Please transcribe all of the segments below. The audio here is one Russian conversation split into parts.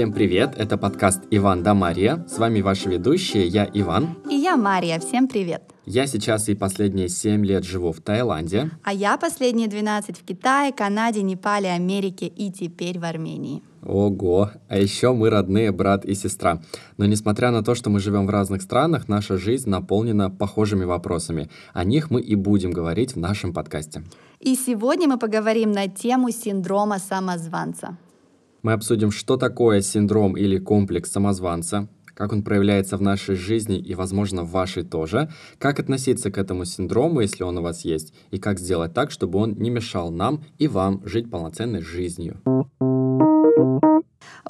Всем привет, это подкаст «Иван да Мария». С вами ваши ведущие, я Иван. И я Мария, всем привет. Я сейчас и последние 7 лет живу в Таиланде. А я последние 12 в Китае, Канаде, Непале, Америке и теперь в Армении. Ого, а еще мы родные брат и сестра. Но несмотря на то, что мы живем в разных странах, наша жизнь наполнена похожими вопросами. О них мы и будем говорить в нашем подкасте. И сегодня мы поговорим на тему синдрома самозванца. Мы обсудим, что такое синдром или комплекс самозванца, как он проявляется в нашей жизни и, возможно, в вашей тоже, как относиться к этому синдрому, если он у вас есть, и как сделать так, чтобы он не мешал нам и вам жить полноценной жизнью.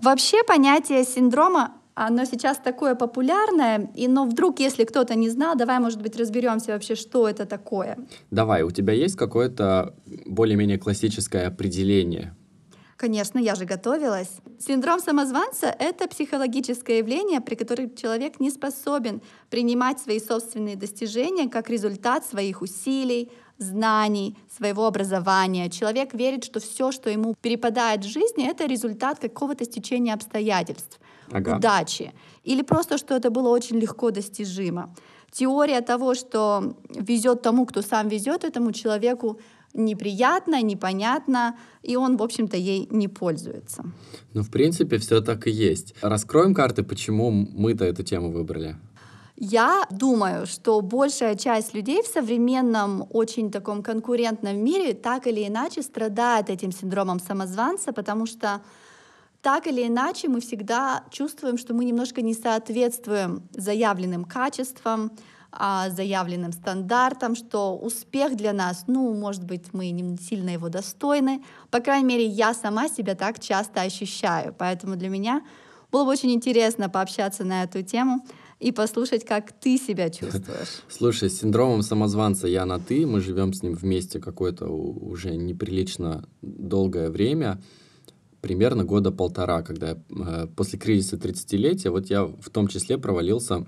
Вообще понятие синдрома оно сейчас такое популярное, и, но вдруг, если кто-то не знал, давай, может быть, разберемся вообще, что это такое. Давай, у тебя есть какое-то более-менее классическое определение Конечно, я же готовилась. Синдром самозванца — это психологическое явление, при котором человек не способен принимать свои собственные достижения как результат своих усилий, знаний, своего образования. Человек верит, что все, что ему перепадает в жизни, это результат какого-то стечения обстоятельств, ага. удачи, или просто, что это было очень легко достижимо. Теория того, что везет тому, кто сам везет этому человеку, неприятно, непонятно, и он, в общем-то, ей не пользуется. Ну, в принципе, все так и есть. Раскроем карты, почему мы-то эту тему выбрали. Я думаю, что большая часть людей в современном, очень таком конкурентном мире так или иначе страдает этим синдромом самозванца, потому что так или иначе мы всегда чувствуем, что мы немножко не соответствуем заявленным качествам, а, заявленным стандартам, что успех для нас, ну, может быть, мы не сильно его достойны. По крайней мере, я сама себя так часто ощущаю. Поэтому для меня было бы очень интересно пообщаться на эту тему и послушать, как ты себя чувствуешь. Слушай, с синдромом самозванца я на ты, мы живем с ним вместе какое-то уже неприлично долгое время, примерно года полтора, когда э, после кризиса 30-летия, вот я в том числе провалился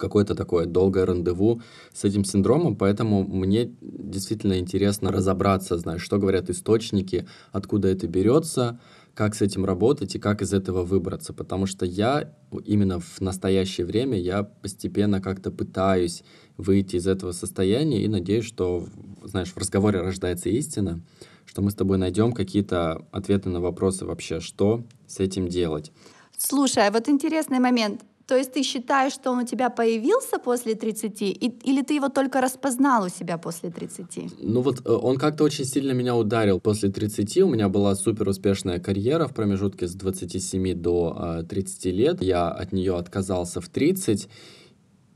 какое-то такое долгое рандеву с этим синдромом, поэтому мне действительно интересно разобраться, знаешь, что говорят источники, откуда это берется, как с этим работать и как из этого выбраться, потому что я именно в настоящее время я постепенно как-то пытаюсь выйти из этого состояния и надеюсь, что, знаешь, в разговоре рождается истина, что мы с тобой найдем какие-то ответы на вопросы вообще, что с этим делать. Слушай, а вот интересный момент. То есть ты считаешь, что он у тебя появился после 30, и, или ты его только распознал у себя после 30? Ну вот э, он как-то очень сильно меня ударил после 30. У меня была супер успешная карьера в промежутке с 27 до э, 30 лет. Я от нее отказался в 30.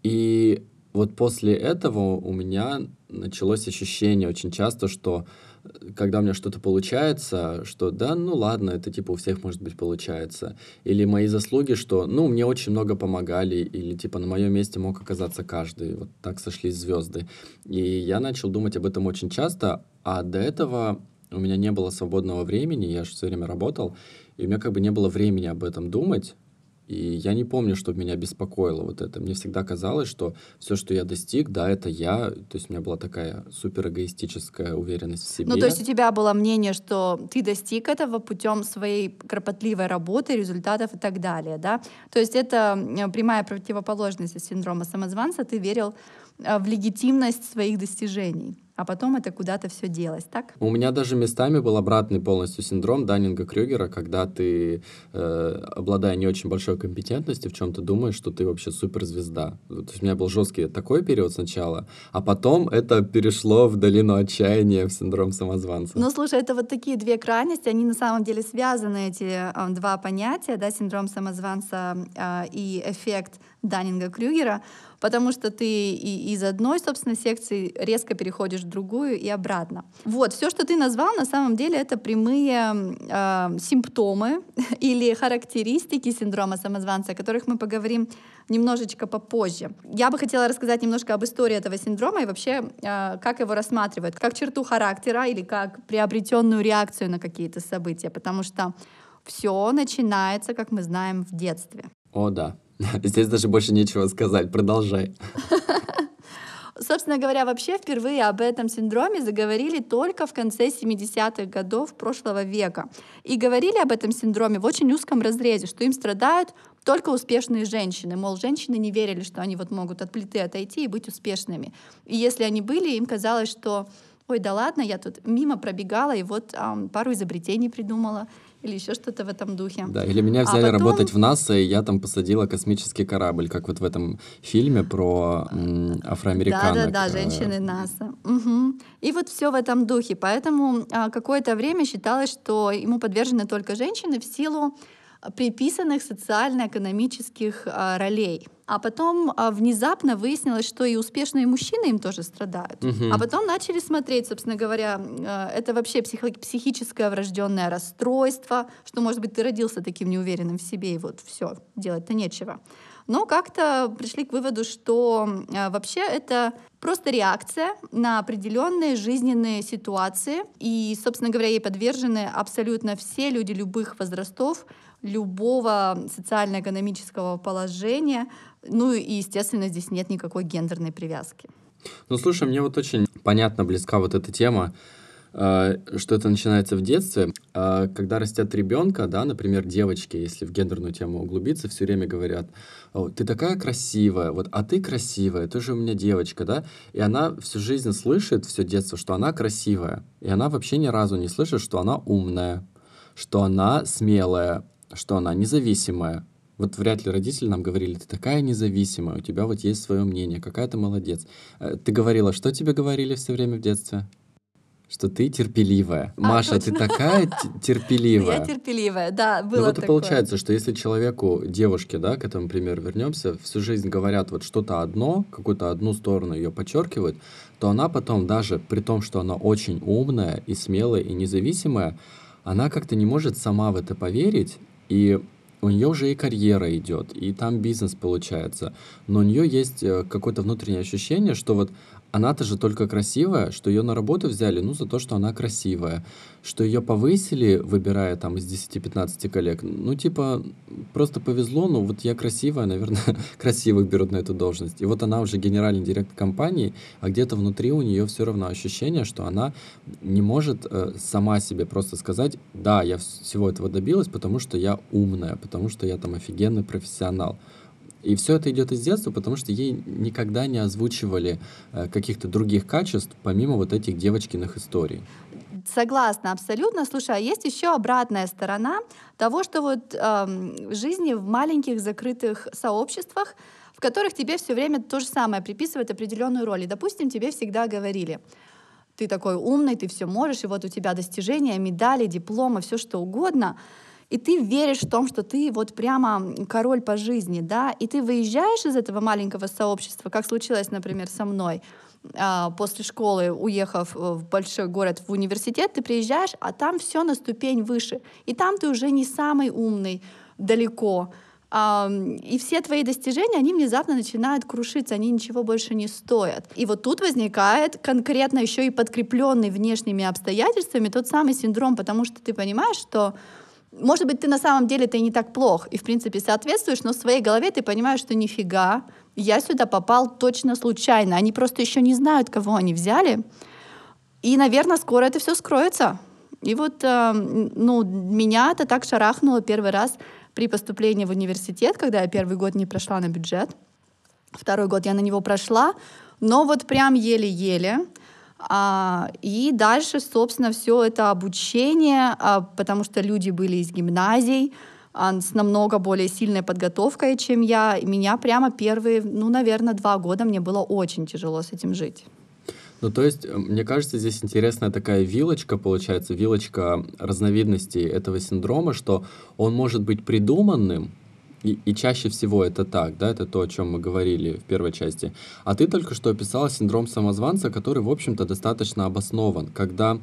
И вот после этого у меня началось ощущение очень часто, что когда у меня что-то получается, что да, ну ладно, это типа у всех, может быть, получается. Или мои заслуги, что, ну, мне очень много помогали, или типа на моем месте мог оказаться каждый. Вот так сошлись звезды. И я начал думать об этом очень часто, а до этого у меня не было свободного времени, я же все время работал, и у меня как бы не было времени об этом думать, и я не помню, что меня беспокоило вот это. Мне всегда казалось, что все, что я достиг, да, это я. То есть у меня была такая супер эгоистическая уверенность в себе. Ну, то есть у тебя было мнение, что ты достиг этого путем своей кропотливой работы, результатов и так далее, да? То есть это прямая противоположность синдрома самозванца. Ты верил э, в легитимность своих достижений а потом это куда-то все делось, так? У меня даже местами был обратный полностью синдром Даннинга-Крюгера, когда ты, э, обладая не очень большой компетентностью, в чем-то думаешь, что ты вообще суперзвезда. То есть у меня был жесткий такой период сначала, а потом это перешло в долину отчаяния, в синдром самозванца. Ну, слушай, это вот такие две крайности, они на самом деле связаны, эти э, два понятия, да, синдром самозванца э, и эффект Даннинга-Крюгера, потому что ты из одной, собственно, секции резко переходишь в другую и обратно. Вот, все, что ты назвал, на самом деле это прямые э, симптомы или характеристики синдрома самозванца, о которых мы поговорим немножечко попозже. Я бы хотела рассказать немножко об истории этого синдрома и вообще, э, как его рассматривают, как черту характера или как приобретенную реакцию на какие-то события, потому что все начинается, как мы знаем, в детстве. О, да. Здесь даже больше нечего сказать. Продолжай. собственно говоря, вообще впервые об этом синдроме заговорили только в конце 70-х годов прошлого века. И говорили об этом синдроме в очень узком разрезе, что им страдают только успешные женщины. Мол, женщины не верили, что они вот могут от плиты отойти и быть успешными. И если они были, им казалось, что ой, да ладно, я тут мимо пробегала и вот эм, пару изобретений придумала или еще что-то в этом духе. Да, или меня а взяли а потом... работать в НАСА, и я там посадила космический корабль, как вот в этом фильме про м, афроамериканок. Да-да-да, женщины НАСА. Угу. И вот все в этом духе. Поэтому а, какое-то время считалось, что ему подвержены только женщины в силу приписанных социально-экономических а, ролей. А потом а, внезапно выяснилось, что и успешные мужчины им тоже страдают. Угу. А потом начали смотреть, собственно говоря, а, это вообще психо- психическое врожденное расстройство, что, может быть, ты родился таким неуверенным в себе, и вот все, делать-то нечего. Но как-то пришли к выводу, что э, вообще это просто реакция на определенные жизненные ситуации. И, собственно говоря, ей подвержены абсолютно все люди любых возрастов, любого социально-экономического положения. Ну и, естественно, здесь нет никакой гендерной привязки. Ну, слушай, мне вот очень понятно, близка вот эта тема, э, что это начинается в детстве. Э, когда растят ребенка, да, например, девочки, если в гендерную тему углубиться, все время говорят, ты такая красивая, вот, а ты красивая, ты же у меня девочка, да, и она всю жизнь слышит, все детство, что она красивая, и она вообще ни разу не слышит, что она умная, что она смелая, что она независимая. Вот вряд ли родители нам говорили, ты такая независимая, у тебя вот есть свое мнение, какая ты молодец. Э, ты говорила, что тебе говорили все время в детстве? Что ты терпеливая. А, Маша, точно. ты такая терпеливая. Я терпеливая, да, было Ну вот такое. и получается, что если человеку, девушке, да, к этому примеру вернемся, всю жизнь говорят вот что-то одно, какую-то одну сторону ее подчеркивают, то она потом даже при том, что она очень умная и смелая и независимая, она как-то не может сама в это поверить и у нее уже и карьера идет, и там бизнес получается. Но у нее есть э, какое-то внутреннее ощущение, что вот она-то же только красивая, что ее на работу взяли, ну, за то, что она красивая, что ее повысили, выбирая там из 10-15 коллег, ну, типа, просто повезло, ну, вот я красивая, наверное, красивых берут на эту должность. И вот она уже генеральный директор компании, а где-то внутри у нее все равно ощущение, что она не может э, сама себе просто сказать, да, я всего этого добилась, потому что я умная, потому что я там офигенный профессионал. И все это идет из детства, потому что ей никогда не озвучивали э, каких-то других качеств, помимо вот этих девочкиных историй. Согласна, абсолютно. Слушай, а есть еще обратная сторона того, что вот эм, жизни в маленьких закрытых сообществах, в которых тебе все время то же самое приписывают определенную роль. И, допустим, тебе всегда говорили, ты такой умный, ты все можешь, и вот у тебя достижения, медали, дипломы, все что угодно — и ты веришь в том, что ты вот прямо король по жизни, да, и ты выезжаешь из этого маленького сообщества, как случилось, например, со мной, а, после школы, уехав в большой город, в университет, ты приезжаешь, а там все на ступень выше. И там ты уже не самый умный далеко. И все твои достижения, они внезапно начинают крушиться, они ничего больше не стоят. И вот тут возникает конкретно еще и подкрепленный внешними обстоятельствами тот самый синдром, потому что ты понимаешь, что может быть, ты на самом деле ты не так плох и, в принципе, соответствуешь, но в своей голове ты понимаешь, что нифига, я сюда попал точно случайно. Они просто еще не знают, кого они взяли. И, наверное, скоро это все скроется. И вот, э, ну, меня это так шарахнуло первый раз при поступлении в университет, когда я первый год не прошла на бюджет. Второй год я на него прошла, но вот прям еле-еле. А, и дальше, собственно, все это обучение, а, потому что люди были из гимназий, а, с намного более сильной подготовкой, чем я. Меня прямо первые, ну, наверное, два года мне было очень тяжело с этим жить. Ну, то есть, э, мне кажется, здесь интересная такая вилочка, получается, вилочка разновидностей этого синдрома, что он может быть придуманным, и, и чаще всего это так, да, это то, о чем мы говорили в первой части. А ты только что описала синдром самозванца, который, в общем-то, достаточно обоснован, когда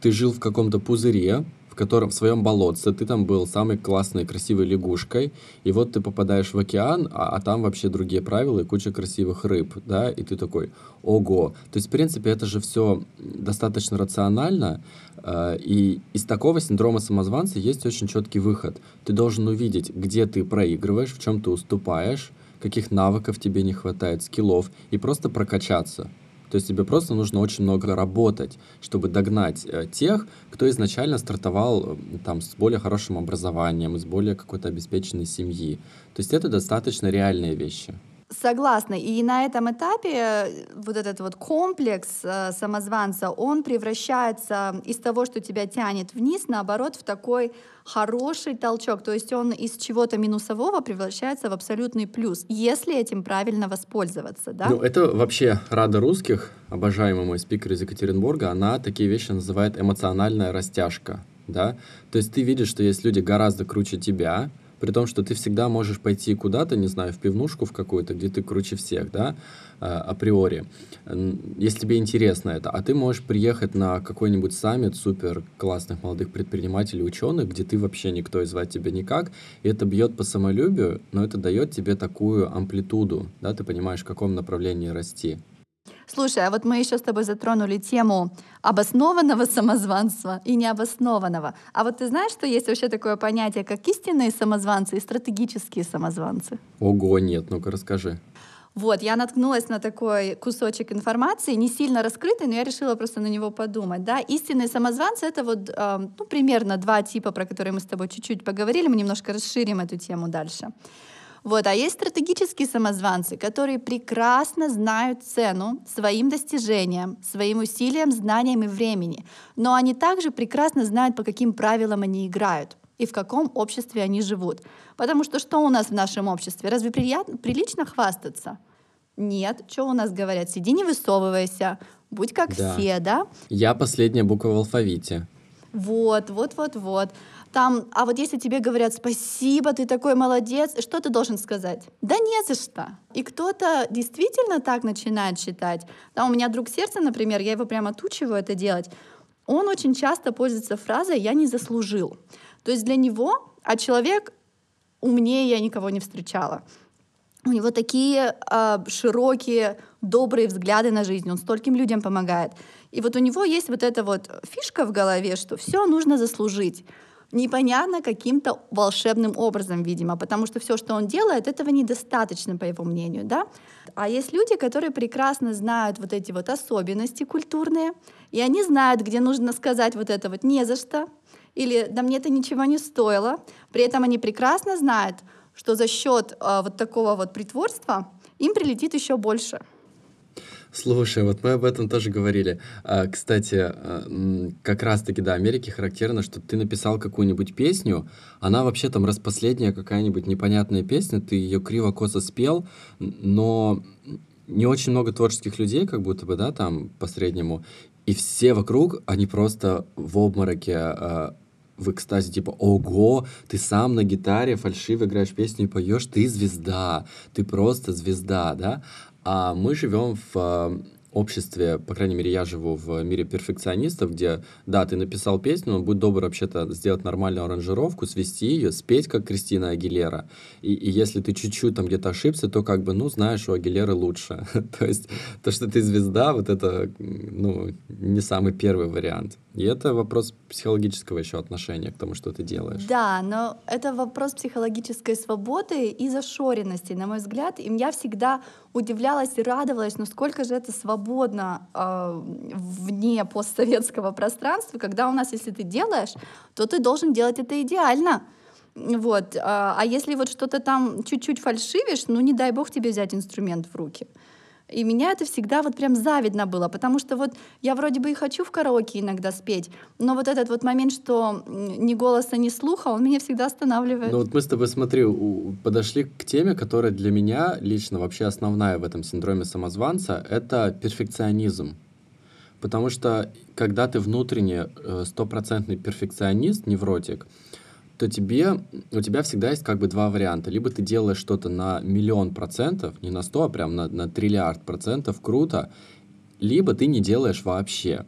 ты жил в каком-то пузыре, в котором в своем болотце ты там был самой классной, красивой лягушкой, и вот ты попадаешь в океан, а, а там вообще другие правила и куча красивых рыб, да, и ты такой, ого. То есть, в принципе, это же все достаточно рационально, э, и из такого синдрома самозванца есть очень четкий выход. Ты должен увидеть, где ты проигрываешь, в чем ты уступаешь, каких навыков тебе не хватает, скиллов, и просто прокачаться. То есть тебе просто нужно очень много работать, чтобы догнать э, тех, кто изначально стартовал э, там с более хорошим образованием, с более какой-то обеспеченной семьи. То есть это достаточно реальные вещи. Согласна. И на этом этапе э, вот этот вот комплекс э, самозванца, он превращается из того, что тебя тянет вниз, наоборот, в такой хороший толчок. То есть он из чего-то минусового превращается в абсолютный плюс, если этим правильно воспользоваться. Да? Ну, это вообще Рада русских, обожаемый мой спикер из Екатеринбурга, она такие вещи называет эмоциональная растяжка. Да? То есть ты видишь, что есть люди гораздо круче тебя, при том, что ты всегда можешь пойти куда-то, не знаю, в пивнушку в какую-то, где ты круче всех, да, а, априори, если тебе интересно это, а ты можешь приехать на какой-нибудь саммит супер классных молодых предпринимателей, ученых, где ты вообще никто и звать тебя никак, и это бьет по самолюбию, но это дает тебе такую амплитуду, да, ты понимаешь, в каком направлении расти. Слушай, а вот мы еще с тобой затронули тему обоснованного самозванства и необоснованного. А вот ты знаешь, что есть вообще такое понятие, как истинные самозванцы и стратегические самозванцы? Ого, нет, ну-ка расскажи. Вот, я наткнулась на такой кусочек информации, не сильно раскрытый, но я решила просто на него подумать. Да? Истинные самозванцы — это вот э, ну, примерно два типа, про которые мы с тобой чуть-чуть поговорили, мы немножко расширим эту тему дальше. Вот. А есть стратегические самозванцы, которые прекрасно знают цену своим достижениям, своим усилиям, знаниям и времени. Но они также прекрасно знают, по каким правилам они играют и в каком обществе они живут. Потому что что у нас в нашем обществе? Разве приятно, прилично хвастаться? Нет. Что у нас говорят? Сиди, не высовывайся, будь как да. все, да? Я последняя буква в алфавите. Вот, вот, вот, вот там, а вот если тебе говорят спасибо, ты такой молодец, что ты должен сказать? Да не за что. И кто-то действительно так начинает считать. Да, у меня друг сердца, например, я его прямо отучиваю это делать. Он очень часто пользуется фразой «я не заслужил». То есть для него, а человек умнее я никого не встречала. У него такие э, широкие, добрые взгляды на жизнь, он стольким людям помогает. И вот у него есть вот эта вот фишка в голове, что все нужно заслужить непонятно каким-то волшебным образом, видимо, потому что все, что он делает, этого недостаточно, по его мнению, да. А есть люди, которые прекрасно знают вот эти вот особенности культурные, и они знают, где нужно сказать вот это вот «не за что», или «да мне это ничего не стоило», при этом они прекрасно знают, что за счет э, вот такого вот притворства им прилетит еще больше. Слушай, вот мы об этом тоже говорили. А, кстати, а, как раз-таки, да, Америке характерно, что ты написал какую-нибудь песню, она вообще там распоследняя какая-нибудь непонятная песня, ты ее криво-косо спел, но не очень много творческих людей, как будто бы, да, там по среднему, и все вокруг, они просто в обмороке, а, в экстазе, типа, ого, ты сам на гитаре фальшиво играешь песню и поешь, ты звезда, ты просто звезда, да? А мы живем в э, обществе, по крайней мере, я живу в мире перфекционистов, где, да, ты написал песню, но будь добр вообще-то сделать нормальную аранжировку, свести ее, спеть, как Кристина Агилера. И, и если ты чуть-чуть там где-то ошибся, то как бы, ну, знаешь, у Агилеры лучше. то есть то, что ты звезда, вот это, ну, не самый первый вариант. И это вопрос психологического еще отношения к тому, что ты делаешь. Да, но это вопрос психологической свободы и зашоренности, на мой взгляд. И я всегда удивлялась и радовалась, но сколько же это свободно э, вне постсоветского пространства, когда у нас, если ты делаешь, то ты должен делать это идеально. Вот. А, а если вот что-то там чуть-чуть фальшивишь, ну не дай бог тебе взять инструмент в руки. И меня это всегда вот прям завидно было, потому что вот я вроде бы и хочу в караоке иногда спеть, но вот этот вот момент, что ни голоса, ни слуха, он меня всегда останавливает. Ну вот мы с тобой, смотри, подошли к теме, которая для меня лично вообще основная в этом синдроме самозванца, это перфекционизм. Потому что когда ты внутренне э, стопроцентный перфекционист, невротик, то тебе, у тебя всегда есть как бы два варианта. Либо ты делаешь что-то на миллион процентов, не на сто, а прям на, на триллиард процентов, круто, либо ты не делаешь вообще,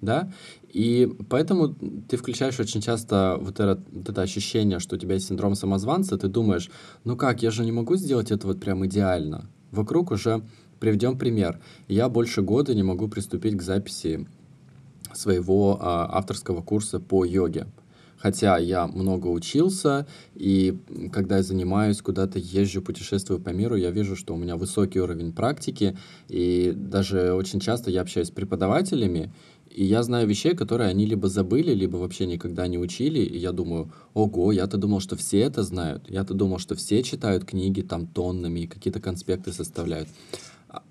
да? И поэтому ты включаешь очень часто вот это, вот это ощущение, что у тебя есть синдром самозванца, ты думаешь, ну как, я же не могу сделать это вот прям идеально. Вокруг уже, приведем пример, я больше года не могу приступить к записи своего а, авторского курса по йоге Хотя я много учился, и когда я занимаюсь, куда-то езжу, путешествую по миру, я вижу, что у меня высокий уровень практики, и даже очень часто я общаюсь с преподавателями, и я знаю вещей, которые они либо забыли, либо вообще никогда не учили, и я думаю, ого, я-то думал, что все это знают, я-то думал, что все читают книги там тоннами и какие-то конспекты составляют.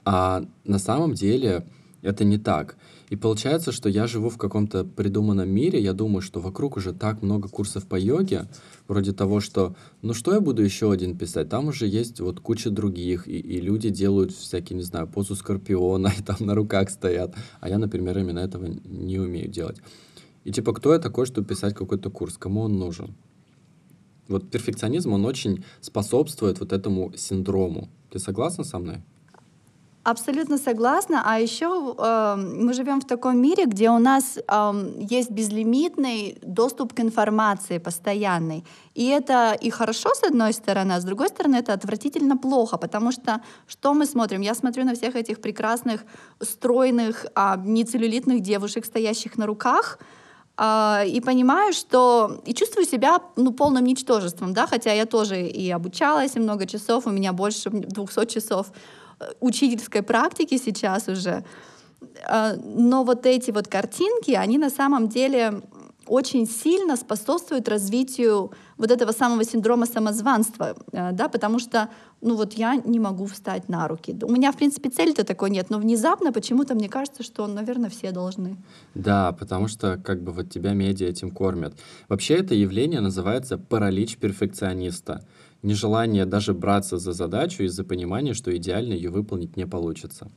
А на самом деле это не так. И получается, что я живу в каком-то придуманном мире, я думаю, что вокруг уже так много курсов по йоге, вроде того, что, ну что я буду еще один писать, там уже есть вот куча других, и, и люди делают всякие, не знаю, позу скорпиона, и там на руках стоят, а я, например, именно этого не умею делать. И типа, кто я такой, чтобы писать какой-то курс, кому он нужен? Вот перфекционизм, он очень способствует вот этому синдрому. Ты согласна со мной? Абсолютно согласна. А еще э, мы живем в таком мире, где у нас э, есть безлимитный доступ к информации постоянный. И это и хорошо с одной стороны, а с другой стороны это отвратительно плохо, потому что что мы смотрим? Я смотрю на всех этих прекрасных, стройных, э, нецеллюлитных девушек, стоящих на руках, Uh, и понимаю, что и чувствую себя ну, полным ничтожеством, да, хотя я тоже и обучалась, и много часов, у меня больше 200 часов учительской практики сейчас уже. А, но вот эти вот картинки, они на самом деле очень сильно способствуют развитию вот этого самого синдрома самозванства, э, да, потому что, ну вот я не могу встать на руки. У меня, в принципе, цели-то такой нет, но внезапно почему-то мне кажется, что, наверное, все должны. Да, потому что как бы вот тебя медиа этим кормят. Вообще это явление называется паралич перфекциониста нежелание даже браться за задачу из-за понимания, что идеально ее выполнить не получится.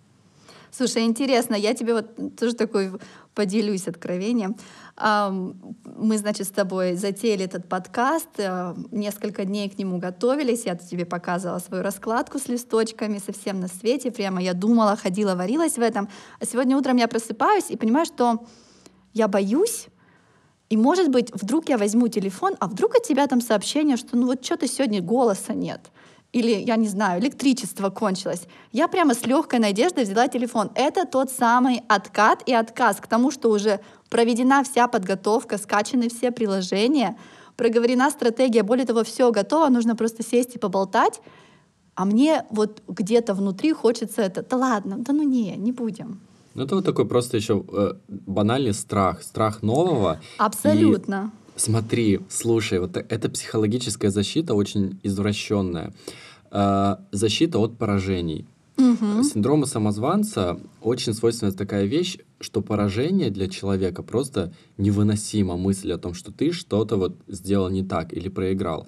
Слушай, интересно, я тебе вот тоже такой поделюсь откровением. Мы, значит, с тобой затеяли этот подкаст, э, несколько дней к нему готовились, я тебе показывала свою раскладку с листочками, совсем на свете, прямо я думала, ходила, варилась в этом. А сегодня утром я просыпаюсь и понимаю, что я боюсь, и, может быть, вдруг я возьму телефон, а вдруг от тебя там сообщение, что ну вот что-то сегодня голоса нет. Или, я не знаю, электричество кончилось. Я прямо с легкой надеждой взяла телефон. Это тот самый откат и отказ к тому, что уже проведена вся подготовка, скачаны все приложения, проговорена стратегия, более того, все готово, нужно просто сесть и поболтать. А мне вот где-то внутри хочется это, да ладно, да ну не, не будем. Ну, это вот такой просто еще э, банальный страх, страх нового. Абсолютно. И смотри, слушай, вот эта психологическая защита очень извращенная. Э, защита от поражений. Угу. Синдрома самозванца очень свойственна такая вещь, что поражение для человека просто невыносимо мысль о том, что ты что-то вот сделал не так или проиграл.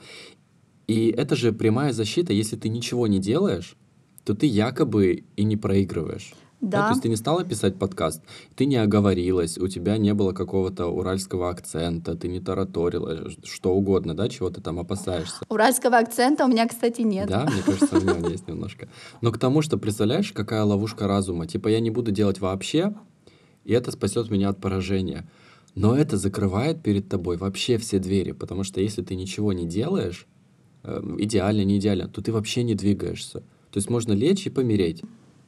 И это же прямая защита, если ты ничего не делаешь, то ты якобы и не проигрываешь. Да. да. То есть ты не стала писать подкаст, ты не оговорилась, у тебя не было какого-то уральского акцента, ты не тараторила, что угодно, да, чего ты там опасаешься. Уральского акцента у меня, кстати, нет. Да, мне кажется, у меня есть немножко. Но к тому, что, представляешь, какая ловушка разума. Типа я не буду делать вообще, и это спасет меня от поражения. Но это закрывает перед тобой вообще все двери, потому что если ты ничего не делаешь, э, идеально, не идеально, то ты вообще не двигаешься. То есть можно лечь и помереть.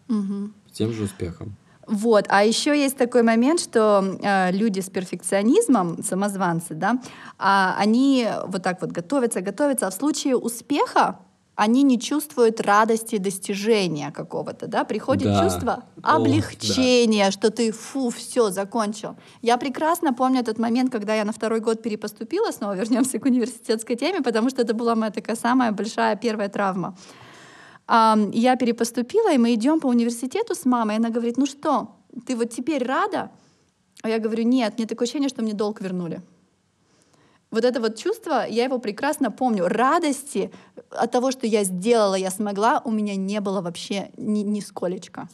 Угу тем же успехом. Вот, а еще есть такой момент, что э, люди с перфекционизмом, самозванцы, да, э, они вот так вот готовятся, готовятся, а в случае успеха они не чувствуют радости достижения какого-то, да, приходит да. чувство облегчения, О, да. что ты, фу, все, закончил. Я прекрасно помню этот момент, когда я на второй год перепоступила, снова вернемся к университетской теме, потому что это была моя такая самая большая первая травма я перепоступила, и мы идем по университету с мамой, и она говорит, ну что, ты вот теперь рада? А я говорю, нет, мне такое ощущение, что мне долг вернули. Вот это вот чувство, я его прекрасно помню. Радости от того, что я сделала, я смогла, у меня не было вообще ни, ни сколечко.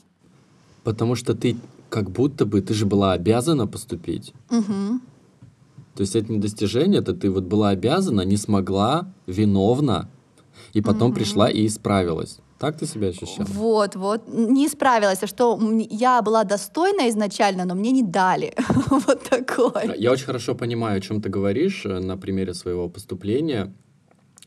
Потому что ты как будто бы, ты же была обязана поступить. Угу. То есть это не достижение, это ты вот была обязана, не смогла, виновна, и потом mm-hmm. пришла и исправилась. Так ты себя ощущала? Вот, вот. Не исправилась, а что я была достойна изначально, но мне не дали. вот такое. Я очень хорошо понимаю, о чем ты говоришь э, на примере своего поступления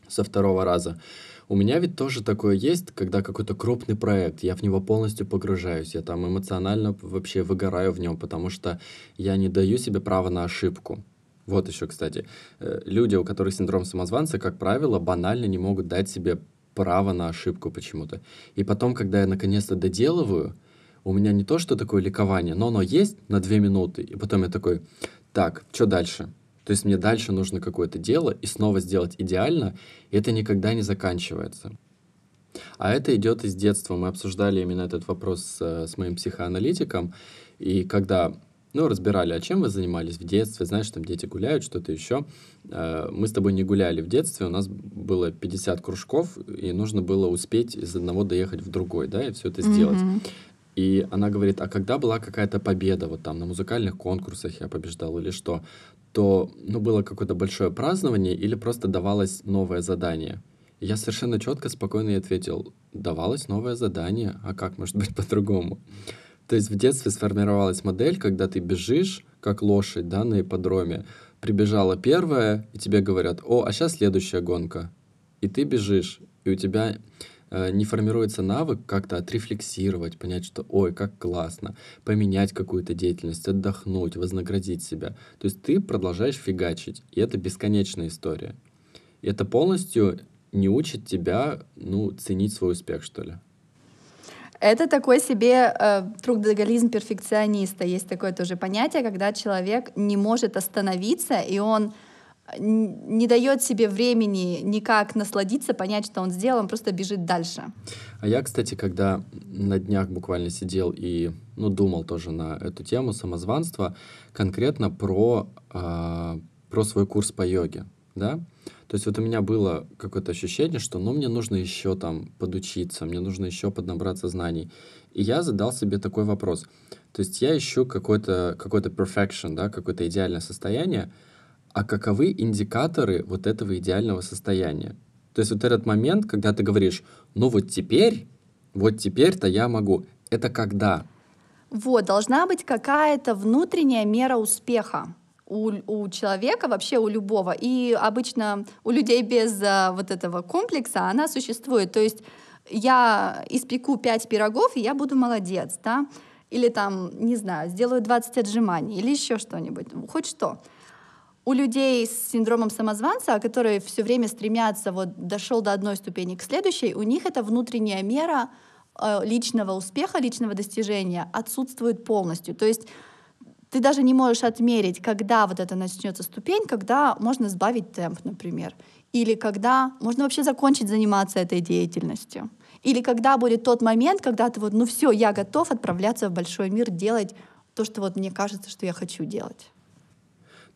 со второго раза. У меня ведь тоже такое есть, когда какой-то крупный проект, я в него полностью погружаюсь, я там эмоционально вообще выгораю в нем, потому что я не даю себе права на ошибку. Вот еще, кстати, э, люди, у которых синдром самозванца, как правило, банально не могут дать себе право на ошибку почему-то. И потом, когда я наконец-то доделываю, у меня не то, что такое ликование, но оно есть на две минуты, и потом я такой, так, что дальше? То есть мне дальше нужно какое-то дело и снова сделать идеально, и это никогда не заканчивается. А это идет из детства. Мы обсуждали именно этот вопрос с, э, с моим психоаналитиком, и когда ну, разбирали, а чем вы занимались в детстве, знаешь, там дети гуляют, что-то еще. Э, мы с тобой не гуляли в детстве, у нас было 50 кружков, и нужно было успеть из одного доехать в другой, да, и все это сделать. Mm-hmm. И она говорит, а когда была какая-то победа, вот там на музыкальных конкурсах я побеждал или что, то, ну, было какое-то большое празднование или просто давалось новое задание. Я совершенно четко, спокойно ей ответил, давалось новое задание, а как может быть по-другому? То есть в детстве сформировалась модель, когда ты бежишь, как лошадь, да, на ипподроме. Прибежала первая, и тебе говорят, о, а сейчас следующая гонка. И ты бежишь, и у тебя э, не формируется навык как-то отрефлексировать, понять, что ой, как классно, поменять какую-то деятельность, отдохнуть, вознаградить себя. То есть ты продолжаешь фигачить, и это бесконечная история. И это полностью не учит тебя, ну, ценить свой успех, что ли. Это такой себе э, трудоголизм перфекциониста. Есть такое тоже понятие, когда человек не может остановиться, и он не дает себе времени никак насладиться, понять, что он сделал, он просто бежит дальше. А я, кстати, когда на днях буквально сидел и ну, думал тоже на эту тему самозванства, конкретно про, э, про свой курс по йоге, да, то есть вот у меня было какое-то ощущение, что ну мне нужно еще там подучиться, мне нужно еще поднабраться знаний. И я задал себе такой вопрос. То есть я ищу какой-то какой perfection, да, какое-то идеальное состояние, а каковы индикаторы вот этого идеального состояния? То есть вот этот момент, когда ты говоришь, ну вот теперь, вот теперь-то я могу. Это когда? Вот, должна быть какая-то внутренняя мера успеха у, у человека, вообще у любого. И обычно у людей без а, вот этого комплекса она существует. То есть я испеку 5 пирогов, и я буду молодец, да? Или там, не знаю, сделаю 20 отжиманий, или еще что-нибудь, хоть что. У людей с синдромом самозванца, которые все время стремятся, вот дошел до одной ступени к следующей, у них это внутренняя мера э, личного успеха, личного достижения отсутствует полностью. То есть ты даже не можешь отмерить, когда вот это начнется ступень, когда можно сбавить темп, например, или когда можно вообще закончить заниматься этой деятельностью, или когда будет тот момент, когда ты вот, ну все, я готов отправляться в большой мир, делать то, что вот мне кажется, что я хочу делать.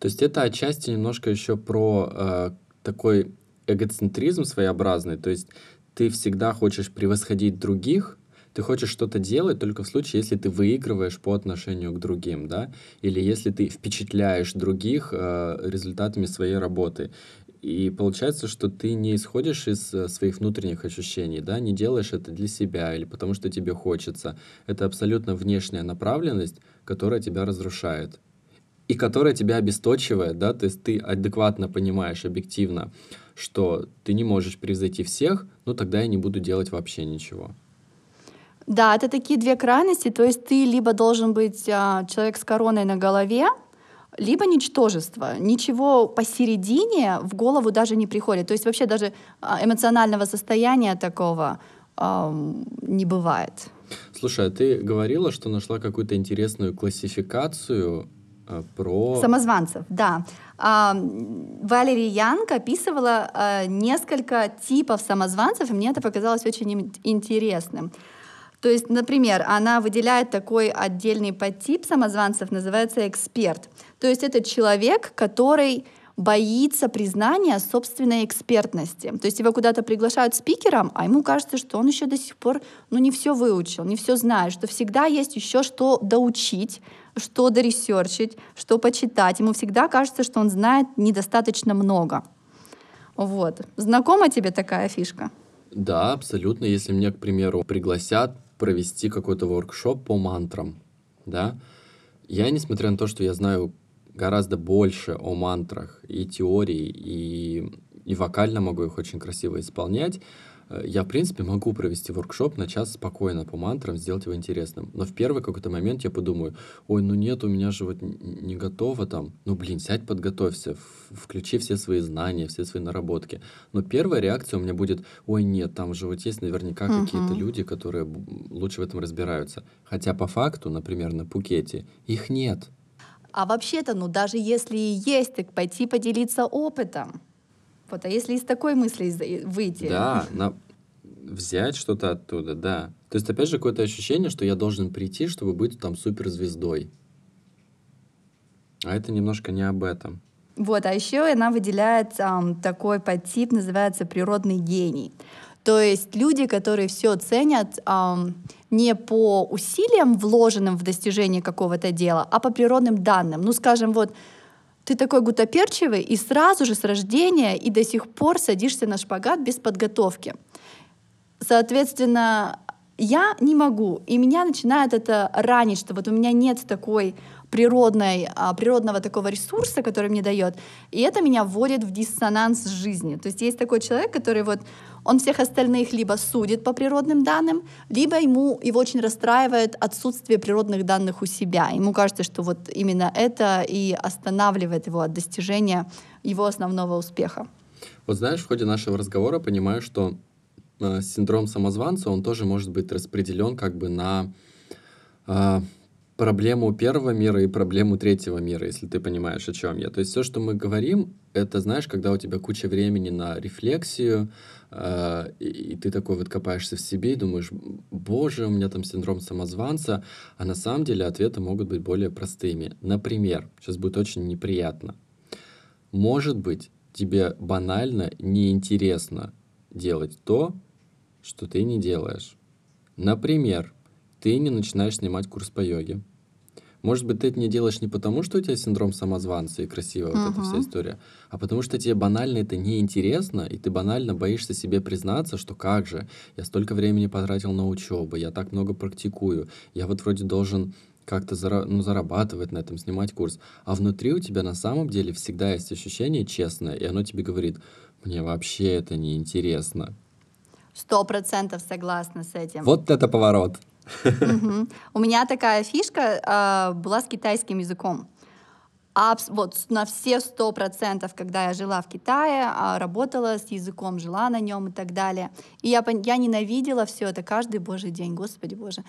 То есть это отчасти немножко еще про э, такой эгоцентризм своеобразный, то есть ты всегда хочешь превосходить других, ты хочешь что-то делать только в случае, если ты выигрываешь по отношению к другим, да, или если ты впечатляешь других э, результатами своей работы. И получается, что ты не исходишь из э, своих внутренних ощущений, да, не делаешь это для себя или потому что тебе хочется. Это абсолютно внешняя направленность, которая тебя разрушает и которая тебя обесточивает, да, то есть ты адекватно понимаешь объективно, что ты не можешь превзойти всех, ну тогда я не буду делать вообще ничего. Да, это такие две крайности. То есть ты либо должен быть а, человек с короной на голове, либо ничтожество. Ничего посередине в голову даже не приходит. То есть вообще даже а, эмоционального состояния такого э, не бывает. Слушай, а ты говорила, что нашла какую-то интересную классификацию э, про... Самозванцев, да. Э, Валерия Янг описывала э, несколько типов самозванцев, и мне это показалось очень интересным. То есть, например, она выделяет такой отдельный подтип самозванцев, называется эксперт. То есть это человек, который боится признания собственной экспертности. То есть его куда-то приглашают спикером, а ему кажется, что он еще до сих пор ну, не все выучил, не все знает, что всегда есть еще что доучить, что доресерчить, что почитать. Ему всегда кажется, что он знает недостаточно много. Вот. Знакома тебе такая фишка? Да, абсолютно. Если мне, к примеру, пригласят провести какой-то воркшоп по мантрам, да, я, несмотря на то, что я знаю гораздо больше о мантрах и теории, и, и вокально могу их очень красиво исполнять, я, в принципе, могу провести воркшоп на час спокойно по мантрам, сделать его интересным. Но в первый какой-то момент я подумаю, ой, ну нет, у меня же вот не готово там. Ну, блин, сядь, подготовься, включи все свои знания, все свои наработки. Но первая реакция у меня будет, ой, нет, там же вот есть наверняка uh-huh. какие-то люди, которые лучше в этом разбираются. Хотя по факту, например, на Пукете их нет. А вообще-то, ну даже если и есть, так пойти поделиться опытом. Вот, а если из такой мысли выйти? Да, на... взять что-то оттуда, да. То есть, опять же, какое-то ощущение, что я должен прийти, чтобы быть там суперзвездой. А это немножко не об этом. Вот, а еще она выделяет um, такой подтип, называется природный гений. То есть люди, которые все ценят um, не по усилиям, вложенным в достижение какого-то дела, а по природным данным. Ну, скажем, вот ты такой гутоперчивый и сразу же с рождения и до сих пор садишься на шпагат без подготовки. Соответственно, я не могу, и меня начинает это ранить, что вот у меня нет такой природной, а, природного такого ресурса, который мне дает, и это меня вводит в диссонанс с жизнью. То есть есть такой человек, который вот он всех остальных либо судит по природным данным, либо ему его очень расстраивает отсутствие природных данных у себя. Ему кажется, что вот именно это и останавливает его от достижения его основного успеха. Вот знаешь, в ходе нашего разговора понимаю, что э, синдром самозванца, он тоже может быть распределен как бы на э, проблему первого мира и проблему третьего мира, если ты понимаешь, о чем я. То есть все, что мы говорим, это, знаешь, когда у тебя куча времени на рефлексию, э, и, и ты такой вот копаешься в себе и думаешь, боже, у меня там синдром самозванца, а на самом деле ответы могут быть более простыми. Например, сейчас будет очень неприятно. Может быть, тебе банально неинтересно делать то, что ты не делаешь. Например, ты не начинаешь снимать курс по йоге. Может быть, ты это не делаешь не потому, что у тебя синдром самозванца и красивая uh-huh. вот эта вся история, а потому что тебе банально это неинтересно, и ты банально боишься себе признаться, что как же, я столько времени потратил на учебу, я так много практикую, я вот вроде должен как-то зара- ну, зарабатывать на этом, снимать курс. А внутри у тебя на самом деле всегда есть ощущение честное, и оно тебе говорит, мне вообще это не интересно. Сто процентов согласна с этим. Вот это поворот. У меня такая фишка а, была с китайским языком. вот на все сто процентов, когда я жила в Китае, а, работала с языком, жила на нем и так далее. И я, я ненавидела все это каждый божий день, господи боже.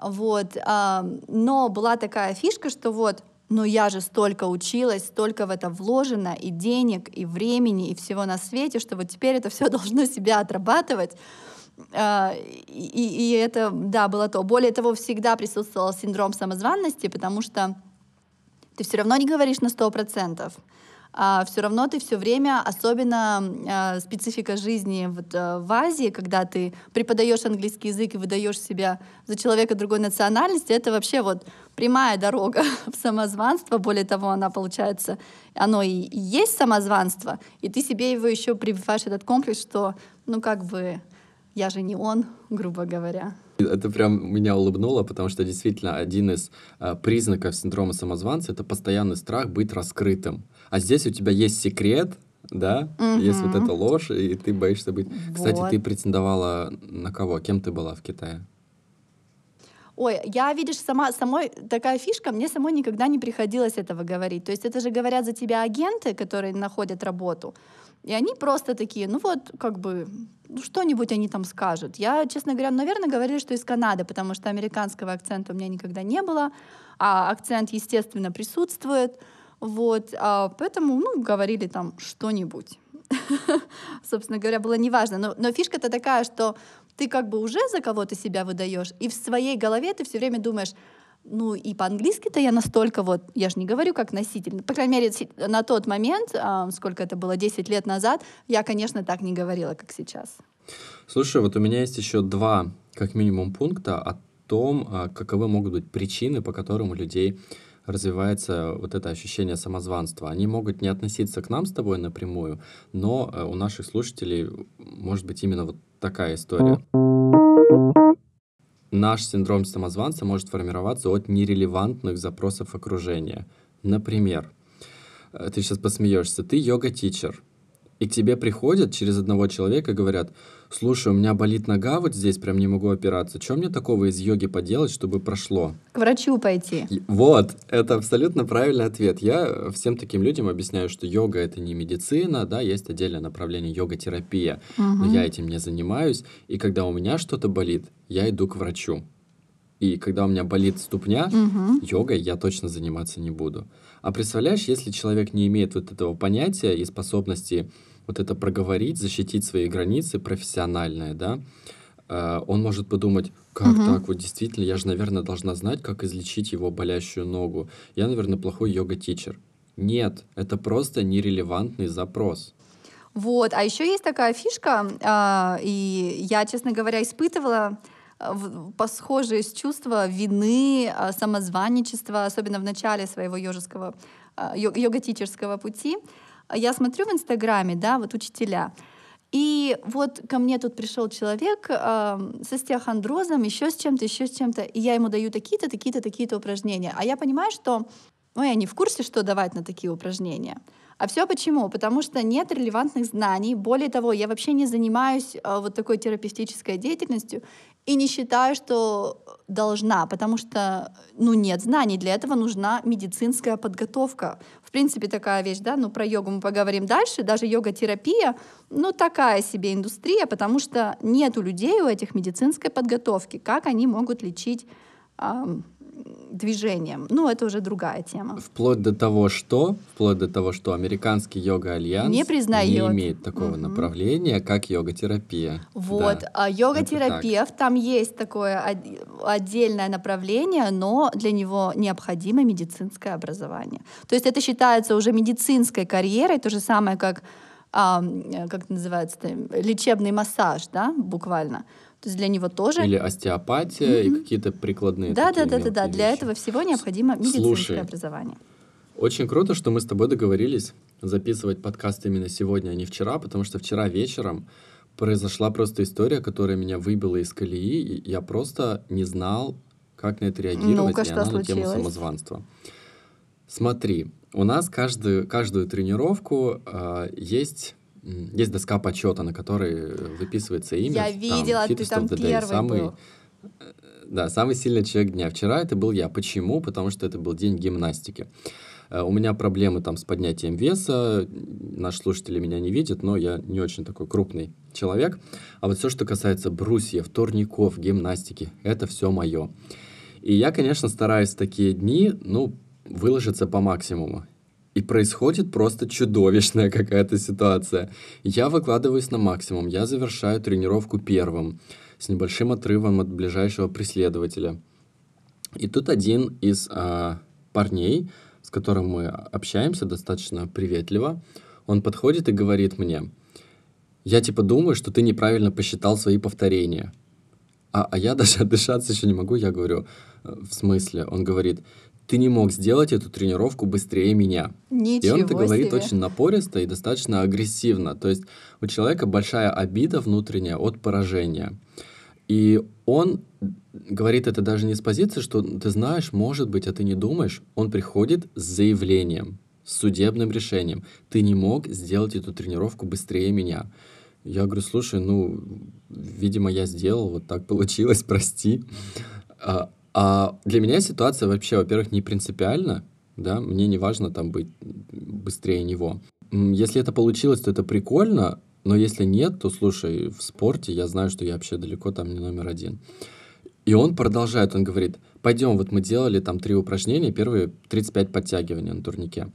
Вот. А, но была такая фишка, что вот, но я же столько училась, столько в это вложено, и денег, и времени, и всего на свете, что вот теперь это все должно себя отрабатывать. А, и, и это, да, было то. Более того, всегда присутствовал синдром самозванности, потому что ты все равно не говоришь на сто процентов. А все равно ты все время, особенно а, специфика жизни вот, а, в Азии, когда ты преподаешь английский язык и выдаешь себя за человека другой национальности, это вообще вот прямая дорога в самозванство. Более того, она получается, оно и, и есть самозванство, и ты себе его еще прививаешь этот комплекс, что, ну как бы, я же не он, грубо говоря. Это прям меня улыбнуло, потому что действительно один из э, признаков синдрома самозванца это постоянный страх быть раскрытым. А здесь у тебя есть секрет, да, угу. есть вот эта ложь, и ты боишься быть. Вот. Кстати, ты претендовала на кого? Кем ты была в Китае? Ой, я, видишь, сама, самой такая фишка, мне самой никогда не приходилось этого говорить. То есть это же говорят за тебя агенты, которые находят работу. И они просто такие, ну вот, как бы, ну что-нибудь они там скажут. Я, честно говоря, наверное, говорили, что из Канады, потому что американского акцента у меня никогда не было, а акцент, естественно, присутствует. Вот, а поэтому, ну, говорили там что-нибудь. Собственно говоря, было неважно. Но, но фишка-то такая, что ты как бы уже за кого-то себя выдаешь, и в своей голове ты все время думаешь, ну и по-английски-то я настолько вот, я же не говорю как носитель, по крайней мере на тот момент, а, сколько это было, 10 лет назад, я, конечно, так не говорила, как сейчас. Слушай, вот у меня есть еще два, как минимум, пункта о том, а, каковы могут быть причины, по которым у людей развивается вот это ощущение самозванства. Они могут не относиться к нам с тобой напрямую, но э, у наших слушателей может быть именно вот такая история наш синдром самозванца может формироваться от нерелевантных запросов окружения. Например, э, ты сейчас посмеешься, ты йога-тичер, И к тебе приходят через одного человека и говорят, слушай, у меня болит нога вот здесь, прям не могу опираться. Что мне такого из йоги поделать, чтобы прошло? К врачу пойти. Вот, это абсолютно правильный ответ. Я всем таким людям объясняю, что йога это не медицина, да, есть отдельное направление йога-терапия, угу. но я этим не занимаюсь. И когда у меня что-то болит, я иду к врачу. И когда у меня болит ступня, угу. йогой я точно заниматься не буду. А представляешь, если человек не имеет вот этого понятия и способности вот это проговорить, защитить свои границы профессиональные, да, э, он может подумать, как угу. так, вот действительно, я же, наверное, должна знать, как излечить его болящую ногу. Я, наверное, плохой йога-тичер. Нет, это просто нерелевантный запрос. Вот, а еще есть такая фишка, э, и я, честно говоря, испытывала схожие чувства вины, а, самозванничества, особенно в начале своего йожеского, а, йога-тичерского пути. Я смотрю в Инстаграме, да, вот учителя, и вот ко мне тут пришел человек э, с остеохондрозом, еще с чем-то, еще с чем-то, и я ему даю такие-то, такие-то, такие-то упражнения. А я понимаю, что ну, я не в курсе, что давать на такие упражнения. А все почему? Потому что нет релевантных знаний. Более того, я вообще не занимаюсь э, вот такой терапевтической деятельностью и не считаю, что должна, потому что ну, нет знаний. Для этого нужна медицинская подготовка. В принципе, такая вещь, да, ну про йогу мы поговорим дальше. Даже йога-терапия, ну такая себе индустрия, потому что нет у людей у этих медицинской подготовки. Как они могут лечить движением. Ну, это уже другая тема. Вплоть до того, что, вплоть до того, что америкий йога-альянс не, признает. не имеет такого mm-hmm. направления, как йога-терапия. Вот, да, а йога-терапевт, там есть такое отдельное направление, но для него необходимо медицинское образование. То есть это считается уже медицинской карьерой, то же самое, как, а, как это называется, лечебный массаж, да, буквально. То есть для него тоже... Или остеопатия mm-hmm. и какие-то прикладные Да, да, да, да, да. Для этого всего необходимо медицинское Слушай, образование. Очень круто, что мы с тобой договорились записывать подкаст именно сегодня, а не вчера, потому что вчера вечером произошла просто история, которая меня выбила из колеи, и я просто не знал, как на это реагировать, ну и она случилось? на тему самозванства. Смотри, у нас каждую, каждую тренировку э, есть есть доска почета, на которой выписывается имя. Я видела, там, ты там первый самый, был. Э, да, самый сильный человек дня. Вчера это был я. Почему? Потому что это был день гимнастики. Э, у меня проблемы там с поднятием веса. Наши слушатели меня не видят, но я не очень такой крупный человек. А вот все, что касается брусьев, турников, гимнастики, это все мое. И я, конечно, стараюсь в такие дни, ну, выложиться по максимуму. И происходит просто чудовищная какая-то ситуация. Я выкладываюсь на максимум, я завершаю тренировку первым, с небольшим отрывом от ближайшего преследователя. И тут один из а, парней, с которым мы общаемся достаточно приветливо, он подходит и говорит мне, я типа думаю, что ты неправильно посчитал свои повторения. А, а я даже отдышаться еще не могу, я говорю, «Э, в смысле? Он говорит, ты не мог сделать эту тренировку быстрее меня. Ничего и он это себе. говорит очень напористо и достаточно агрессивно. То есть у человека большая обида внутренняя от поражения. И он говорит это даже не с позиции, что ты знаешь, может быть, а ты не думаешь. Он приходит с заявлением, с судебным решением. Ты не мог сделать эту тренировку быстрее меня. Я говорю, слушай, ну, видимо, я сделал, вот так получилось, прости. А, для меня ситуация вообще, во-первых, не принципиальна, да, мне не важно там быть быстрее него. Если это получилось, то это прикольно, но если нет, то слушай, в спорте я знаю, что я вообще далеко там не номер один. И он продолжает, он говорит, пойдем, вот мы делали там три упражнения, первые 35 подтягиваний на турнике.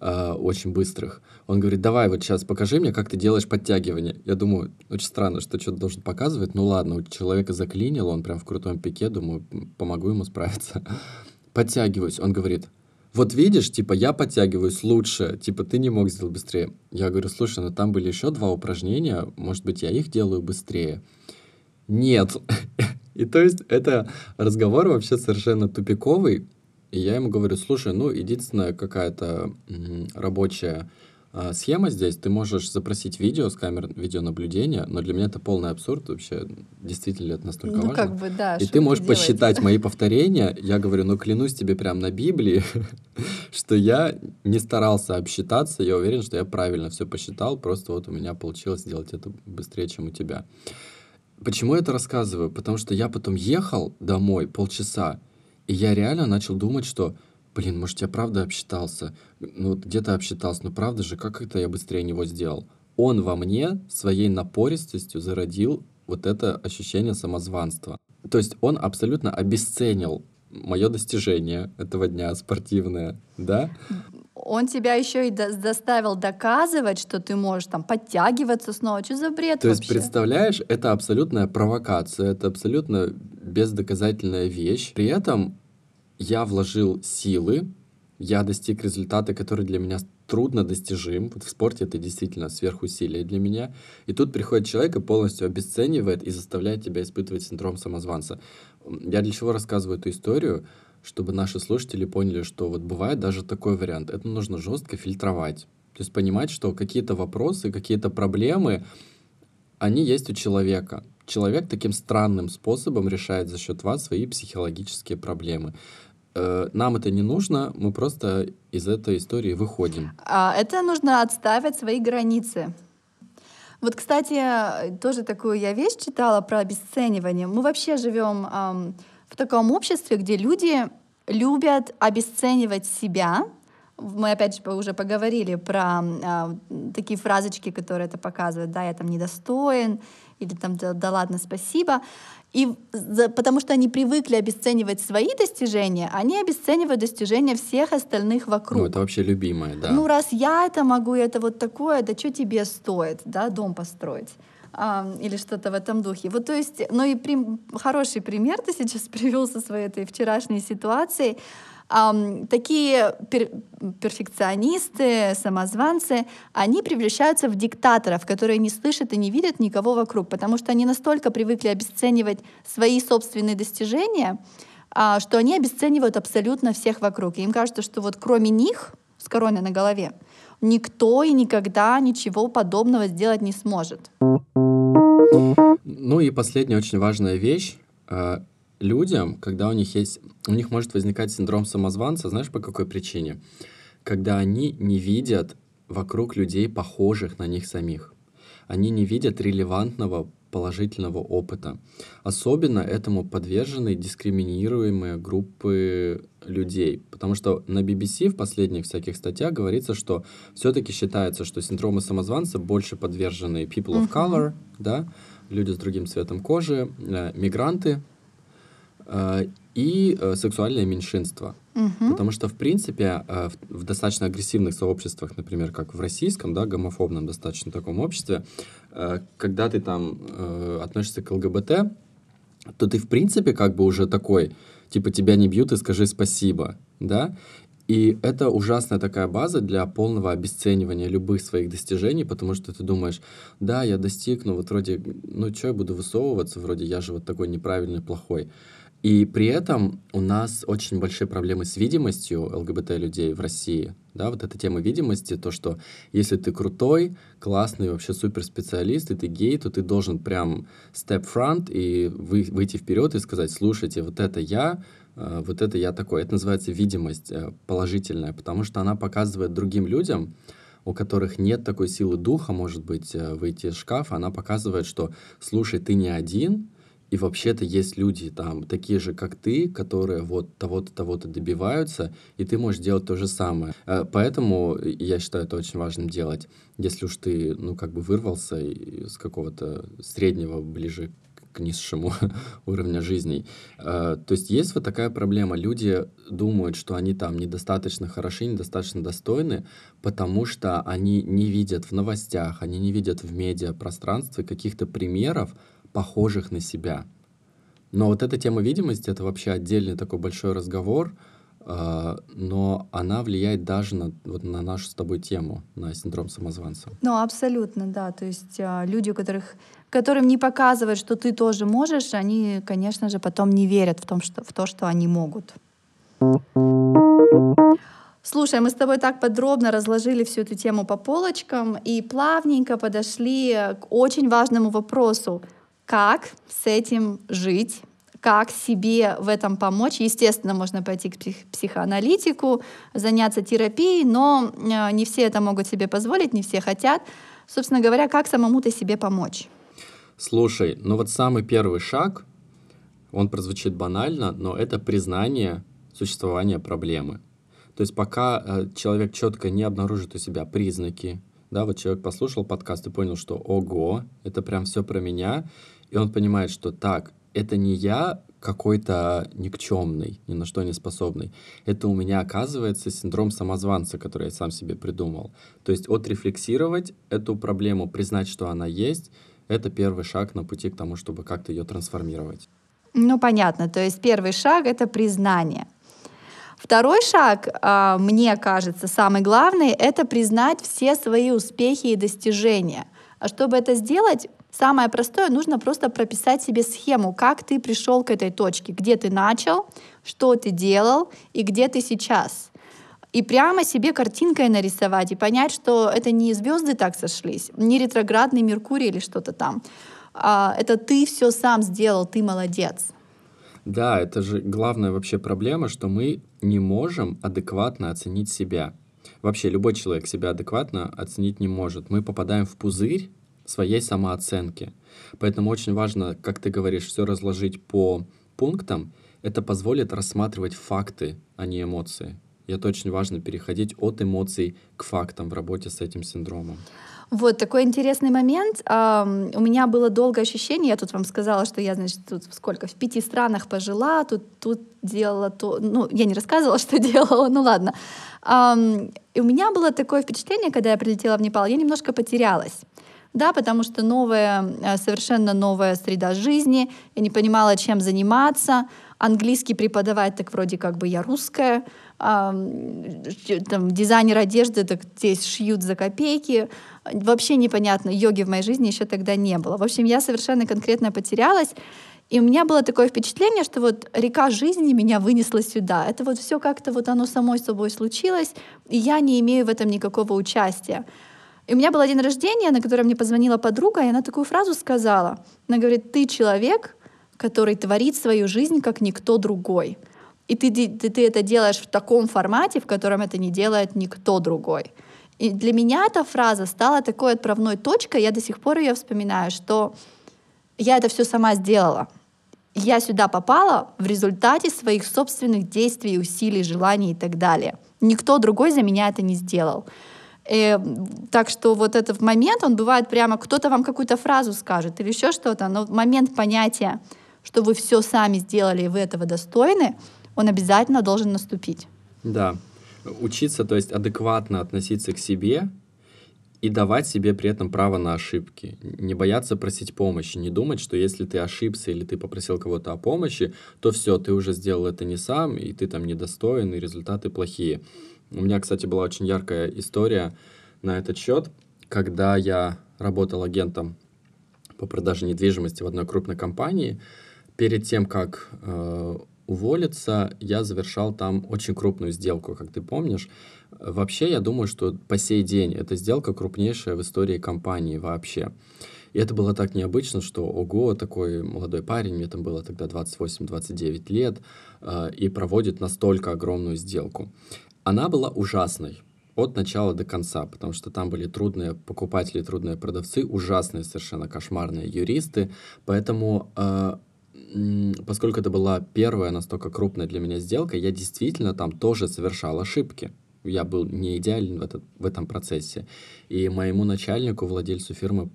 Э, очень быстрых. Он говорит, давай вот сейчас покажи мне, как ты делаешь подтягивание. Я думаю, очень странно, что что-то должен показывать. Ну ладно, у человека заклинил, он прям в крутом пике, думаю, помогу ему справиться. Подтягиваюсь. Он говорит, вот видишь, типа, я подтягиваюсь лучше, типа, ты не мог сделать быстрее. Я говорю, слушай, ну там были еще два упражнения, может быть, я их делаю быстрее. Нет. И то есть это разговор вообще совершенно тупиковый, и я ему говорю, слушай, ну, единственная какая-то рабочая А, схема здесь, ты можешь запросить видео с камер видеонаблюдения, но для меня это полный абсурд вообще. Действительно ли это настолько ну, важно? как бы, да. И ты можешь посчитать мои повторения. Я говорю, ну клянусь тебе прям на Библии, что я не старался обсчитаться. Я уверен, что я правильно все посчитал. Просто вот у меня получилось сделать это быстрее, чем у тебя. Почему я это рассказываю? Потому что я потом ехал домой полчаса, и я реально начал думать, что блин, может, я правда обсчитался? Ну, где-то обсчитался, но правда же, как это я быстрее него сделал? Он во мне своей напористостью зародил вот это ощущение самозванства. То есть он абсолютно обесценил мое достижение этого дня спортивное, да? Он тебя еще и до заставил доказывать, что ты можешь там подтягиваться снова. Что за бред То вообще? есть, представляешь, это абсолютная провокация, это абсолютно бездоказательная вещь. При этом я вложил силы, я достиг результата, который для меня трудно достижим. Вот в спорте это действительно сверхусилие для меня. И тут приходит человек и полностью обесценивает и заставляет тебя испытывать синдром самозванца. Я для чего рассказываю эту историю? Чтобы наши слушатели поняли, что вот бывает даже такой вариант. Это нужно жестко фильтровать. То есть понимать, что какие-то вопросы, какие-то проблемы, они есть у человека. Человек таким странным способом решает за счет вас свои психологические проблемы. Э, нам это не нужно, мы просто из этой истории выходим. А это нужно отставить свои границы. Вот, кстати, тоже такую я вещь читала про обесценивание. Мы вообще живем эм, в таком обществе, где люди любят обесценивать себя. Мы опять же уже поговорили про э, такие фразочки, которые это показывают. Да, я там недостоин, или там да, да ладно, спасибо. И за, потому что они привыкли обесценивать свои достижения, они обесценивают достижения всех остальных вокруг. Ну, это вообще любимое, да. Ну, раз я это могу, это вот такое, да что тебе стоит, да, дом построить? А, или что-то в этом духе. Вот, то есть, ну и при, хороший пример ты сейчас привел со своей этой вчерашней ситуацией эм, такие пер перфекционисты, самозванцы, они превращаются в диктаторов, которые не слышат и не видят никого вокруг, потому что они настолько привыкли обесценивать свои собственные достижения, а, что они обесценивают абсолютно всех вокруг. И им кажется, что вот кроме них с короной на голове никто и никогда ничего подобного сделать не сможет. Ну и последняя очень важная вещь а, людям, когда у них есть, у них может возникать синдром самозванца, знаешь, по какой причине? Когда они не видят вокруг людей, похожих на них самих. Они не видят релевантного положительного опыта. Особенно этому подвержены дискриминируемые группы людей. Потому что на BBC в последних всяких статьях говорится, что все-таки считается, что синдромы самозванца больше подвержены people of color, да, люди с другим цветом кожи, э, мигранты, и э, сексуальное меньшинство. Угу. Потому что, в принципе, э, в, в достаточно агрессивных сообществах, например, как в российском, да, гомофобном достаточно таком обществе, когда ты там относишься к ЛГБТ, то ты, в принципе, как бы уже такой, типа, тебя не бьют и скажи спасибо, да? И это ужасная такая база для полного обесценивания любых своих достижений, потому что ты думаешь, да, я достиг, но вот вроде, ну что я буду высовываться, вроде я же вот такой неправильный, плохой. И при этом у нас очень большие проблемы с видимостью ЛГБТ-людей в России. Да, вот эта тема видимости, то, что если ты крутой, классный, вообще суперспециалист, и ты гей, то ты должен прям step front и вы, выйти вперед и сказать, слушайте, вот это я, э, вот это я такой. Это называется видимость э, положительная, потому что она показывает другим людям, у которых нет такой силы духа, может быть, э, выйти из шкафа, она показывает, что, слушай, ты не один, и вообще-то есть люди там, такие же, как ты, которые вот того-то, того-то добиваются, и ты можешь делать то же самое. Э, поэтому я считаю это очень важным делать. Если уж ты, ну, как бы вырвался с какого-то среднего ближе к низшему уровню жизни. Э, то есть есть вот такая проблема. Люди думают, что они там недостаточно хороши, недостаточно достойны, потому что они не видят в новостях, они не видят в медиапространстве каких-то примеров, похожих на себя. Но вот эта тема видимости — это вообще отдельный такой большой разговор, э, но она влияет даже на, вот на нашу с тобой тему, на синдром самозванца. Ну, абсолютно, да. То есть э, люди, которых, которым не показывают, что ты тоже можешь, они, конечно же, потом не верят в, том, что, в то, что они могут. Слушай, мы с тобой так подробно разложили всю эту тему по полочкам и плавненько подошли к очень важному вопросу. Как с этим жить? Как себе в этом помочь? Естественно, можно пойти к псих- психоаналитику, заняться терапией, но э, не все это могут себе позволить, не все хотят. Собственно говоря, как самому-то себе помочь? Слушай, ну вот самый первый шаг, он прозвучит банально, но это признание существования проблемы. То есть пока э, человек четко не обнаружит у себя признаки, да, вот человек послушал подкаст и понял, что ого, это прям все про меня, и он понимает, что так, это не я какой-то никчемный, ни на что не способный. Это у меня оказывается синдром самозванца, который я сам себе придумал. То есть отрефлексировать эту проблему, признать, что она есть, это первый шаг на пути к тому, чтобы как-то ее трансформировать. Ну, понятно. То есть первый шаг — это признание. Второй шаг, а, мне кажется, самый главный, это признать все свои успехи и достижения. А чтобы это сделать, самое простое, нужно просто прописать себе схему, как ты пришел к этой точке, где ты начал, что ты делал и где ты сейчас. И прямо себе картинкой нарисовать и понять, что это не звезды так сошлись, не ретроградный Меркурий или что-то там. А, это ты все сам сделал, ты молодец. Да, это же главная вообще проблема, что мы не можем адекватно оценить себя. Вообще любой человек себя адекватно оценить не может. Мы попадаем в пузырь своей самооценки. Поэтому очень важно, как ты говоришь, все разложить по пунктам. Это позволит рассматривать факты, а не эмоции. И это очень важно переходить от эмоций к фактам в работе с этим синдромом. Вот такой интересный момент. У меня было долгое ощущение, я тут вам сказала, что я, значит, тут сколько, в пяти странах пожила, тут, тут делала то, ну, я не рассказывала, что делала, ну ладно. И у меня было такое впечатление, когда я прилетела в Непал, я немножко потерялась. Да, потому что новая, э, совершенно новая среда жизни, я не понимала, чем заниматься, английский преподавать, так вроде как бы я русская, там, дизайнер одежды, так здесь шьют за копейки. Вообще непонятно, йоги в моей жизни еще тогда не было. В общем, я совершенно конкретно потерялась. И у меня было такое впечатление, что вот река жизни меня вынесла сюда. Это вот все как-то вот оно самой собой случилось, и я не имею в этом никакого участия. И у меня был день рождения, на котором мне позвонила подруга, и она такую фразу сказала. Она говорит, ты человек, который творит свою жизнь, как никто другой. И ты, ты, ты это делаешь в таком формате, в котором это не делает никто другой. И для меня эта фраза стала такой отправной точкой, я до сих пор ее вспоминаю, что я это все сама сделала. Я сюда попала в результате своих собственных действий, усилий, желаний и так далее. Никто другой за меня это не сделал. И, так что вот этот момент, он бывает прямо, кто-то вам какую-то фразу скажет или еще что-то, но момент понятия, что вы все сами сделали и вы этого достойны, он обязательно должен наступить. Да. Учиться, то есть адекватно относиться к себе и давать себе при этом право на ошибки. Не бояться просить помощи, не думать, что если ты ошибся или ты попросил кого-то о помощи, то все, ты уже сделал это не сам, и ты там недостоин, и результаты плохие. У меня, кстати, была очень яркая история на этот счет, когда я работал агентом по продаже недвижимости в одной крупной компании. Перед тем, как э, уволиться, я завершал там очень крупную сделку, как ты помнишь. Вообще, я думаю, что по сей день эта сделка крупнейшая в истории компании вообще. И это было так необычно, что, ого, такой молодой парень, мне там было тогда 28-29 лет, э, и проводит настолько огромную сделку. Она была ужасной от начала до конца, потому что там были трудные покупатели, трудные продавцы, ужасные, совершенно кошмарные юристы, поэтому э, поскольку это была первая настолько крупная для меня сделка, я действительно там тоже совершал ошибки. Я был не идеален в, этот, в этом процессе. И моему начальнику, владельцу фирмы,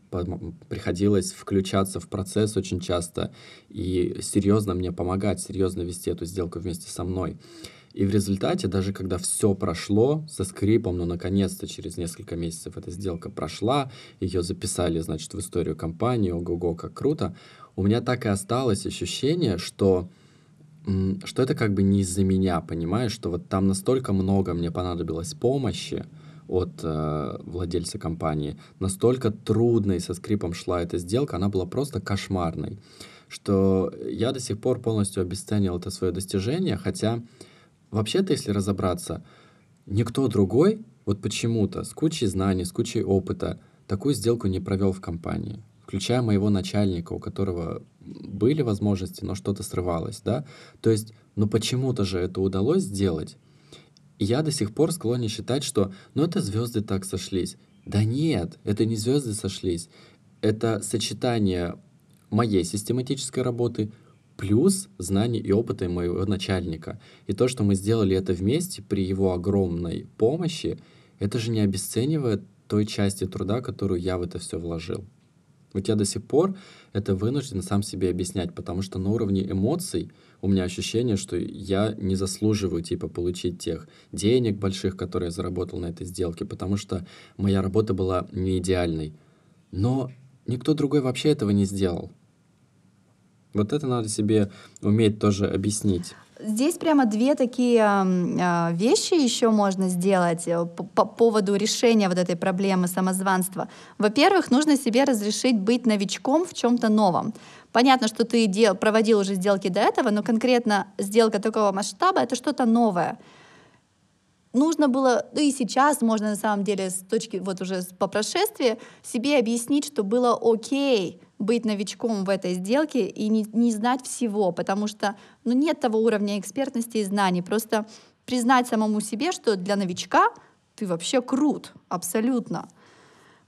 приходилось включаться в процесс очень часто и серьезно мне помогать, серьезно вести эту сделку вместе со мной. И в результате, даже когда все прошло со скрипом, но наконец-то через несколько месяцев эта сделка прошла, ее записали, значит, в историю компании, ого-го, как круто, у меня так и осталось ощущение, что что это как бы не из-за меня, понимаешь, что вот там настолько много мне понадобилось помощи от э, владельца компании, настолько трудной со скрипом шла эта сделка, она была просто кошмарной, что я до сих пор полностью обесценил это свое достижение, хотя вообще-то, если разобраться, никто другой, вот почему-то, с кучей знаний, с кучей опыта, такую сделку не провел в компании, включая моего начальника, у которого были возможности, но что-то срывалось, да. То есть, ну почему-то же это удалось сделать. И я до сих пор склонен считать, что, ну это звезды так сошлись. Да нет, это не звезды сошлись. Это сочетание моей систематической работы плюс знаний и опыта моего начальника. И то, что мы сделали это вместе при его огромной помощи, это же не обесценивает той части труда, которую я в это все вложил. Вот я до сих пор это вынужден сам себе объяснять, потому что на уровне эмоций у меня ощущение, что я не заслуживаю типа получить тех денег больших, которые я заработал на этой сделке, потому что моя работа была не идеальной. Но никто другой вообще этого не сделал. Вот это надо себе уметь тоже объяснить. Здесь прямо две такие э, вещи еще можно сделать э, по, по поводу решения вот этой проблемы самозванства. Во-первых, нужно себе разрешить быть новичком в чем-то новом. Понятно, что ты проводил уже сделки до этого, но конкретно сделка такого масштаба — это что-то новое нужно было, ну и сейчас можно на самом деле с точки вот уже по прошествии себе объяснить, что было окей быть новичком в этой сделке и не, не знать всего, потому что ну, нет того уровня экспертности и знаний. Просто признать самому себе, что для новичка ты вообще крут, абсолютно.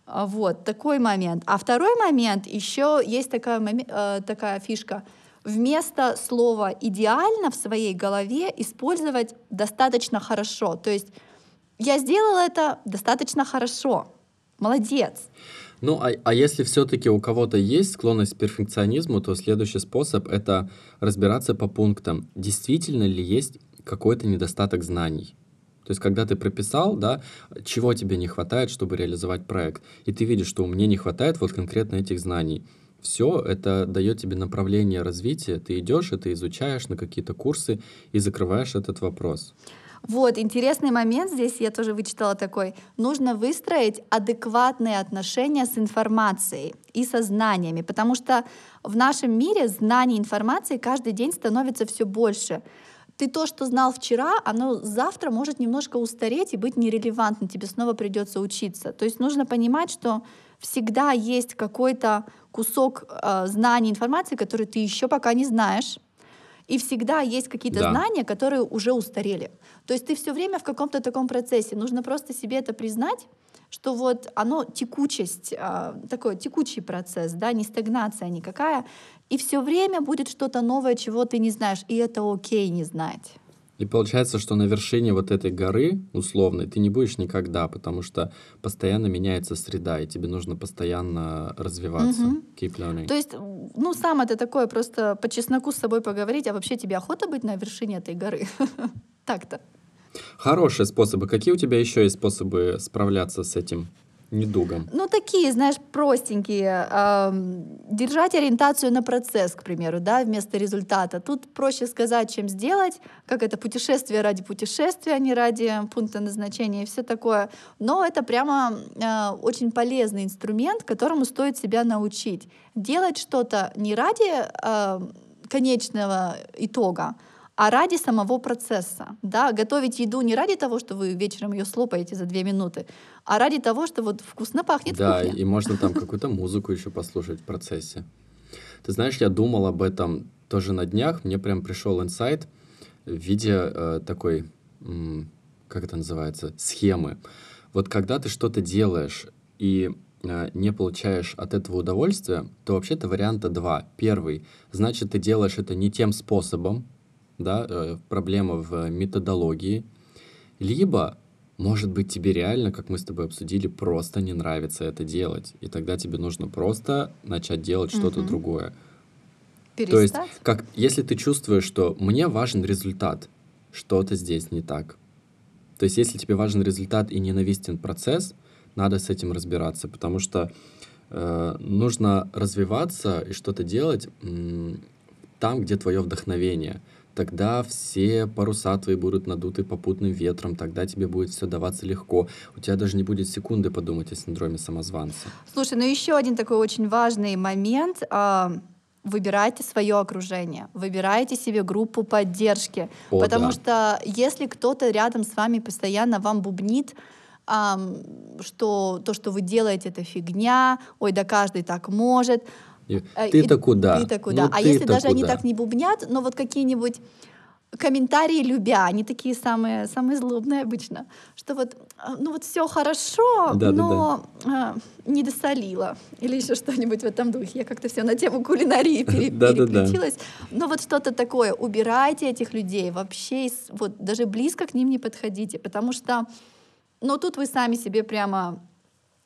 А вот такой момент. А второй момент, еще есть такая, э, такая фишка — вместо слова «идеально» в своей голове использовать «достаточно хорошо». То есть я сделала это достаточно хорошо. Молодец. Ну, а, а если все-таки у кого-то есть склонность к перфекционизму, то следующий способ — это разбираться по пунктам, действительно ли есть какой-то недостаток знаний. То есть, когда ты прописал, да, чего тебе не хватает, чтобы реализовать проект, и ты видишь, что мне не хватает вот конкретно этих знаний, все это дает тебе направление развития. Ты идешь, это изучаешь на какие-то курсы и закрываешь этот вопрос. Вот, интересный момент здесь, я тоже вычитала такой. Нужно выстроить адекватные отношения с информацией и со знаниями, потому что в нашем мире знаний информации каждый день становится все больше. Ты то, что знал вчера, оно завтра может немножко устареть и быть нерелевантным, тебе снова придется учиться. То есть нужно понимать, что всегда есть какой-то кусок э, знаний, информации, который ты еще пока не знаешь. И всегда есть какие-то да. знания, которые уже устарели. То есть ты все время в каком-то таком процессе. Нужно просто себе это признать, что вот оно текучесть, э, такой текучий процесс, да, не стагнация никакая. И все время будет что-то новое, чего ты не знаешь. И это окей не знать. И получается, что на вершине вот этой горы условной ты не будешь никогда, потому что постоянно меняется среда, и тебе нужно постоянно развиваться. Угу. Keep learning. То есть, ну, сам это такое, просто по чесноку с собой поговорить, а вообще тебе охота быть на вершине этой горы? Так-то. Хорошие способы. Какие у тебя еще есть способы справляться с этим? Недугом? Ну, такие, знаешь, простенькие. Держать ориентацию на процесс, к примеру, да, вместо результата. Тут проще сказать, чем сделать, как это путешествие ради путешествия, а не ради пункта назначения и все такое. Но это прямо э, очень полезный инструмент, которому стоит себя научить. Делать что-то не ради э, конечного итога, а ради самого процесса. Да? Готовить еду не ради того, что вы вечером ее слопаете за две минуты, а ради того, что вот вкусно пахнет Да, и можно там какую-то музыку еще послушать в процессе. Ты знаешь, я думал об этом тоже на днях, мне прям пришел инсайт в виде э, такой, м, как это называется, схемы. Вот когда ты что-то делаешь и э, не получаешь от этого удовольствия, то вообще-то варианта два. Первый, значит, ты делаешь это не тем способом, да, э, проблема в методологии, либо, может быть, тебе реально, как мы с тобой обсудили, просто не нравится это делать, и тогда тебе нужно просто начать делать что-то другое. Перестать? То есть, как, если ты чувствуешь, что мне важен результат, что-то здесь не так. То есть, если тебе важен результат и ненавистен процесс, надо с этим разбираться, потому что э, нужно развиваться и что-то делать м- там, где твое вдохновение тогда все паруса твои будут надуты попутным ветром, тогда тебе будет все даваться легко. У тебя даже не будет секунды подумать о синдроме самозванца. Слушай, ну еще один такой очень важный момент. А, выбирайте свое окружение, выбирайте себе группу поддержки, О, потому да. что если кто-то рядом с вами постоянно вам бубнит, что то, что вы делаете, это фигня, ой, да каждый так может. Э, ты-то куда? Ты-то куда? Ну, а если ты-то даже они куда? так не бубнят, но вот какие-нибудь комментарии любя, они такие самые, самые злобные обычно, что вот, а, ну вот все хорошо, Да-да-да. но а, не досолила или еще что-нибудь в этом духе. Я как-то все на тему кулинарии пере- переключилась. Но вот что-то такое. Убирайте этих людей вообще, вот даже близко к ним не подходите, потому что, ну тут вы сами себе прямо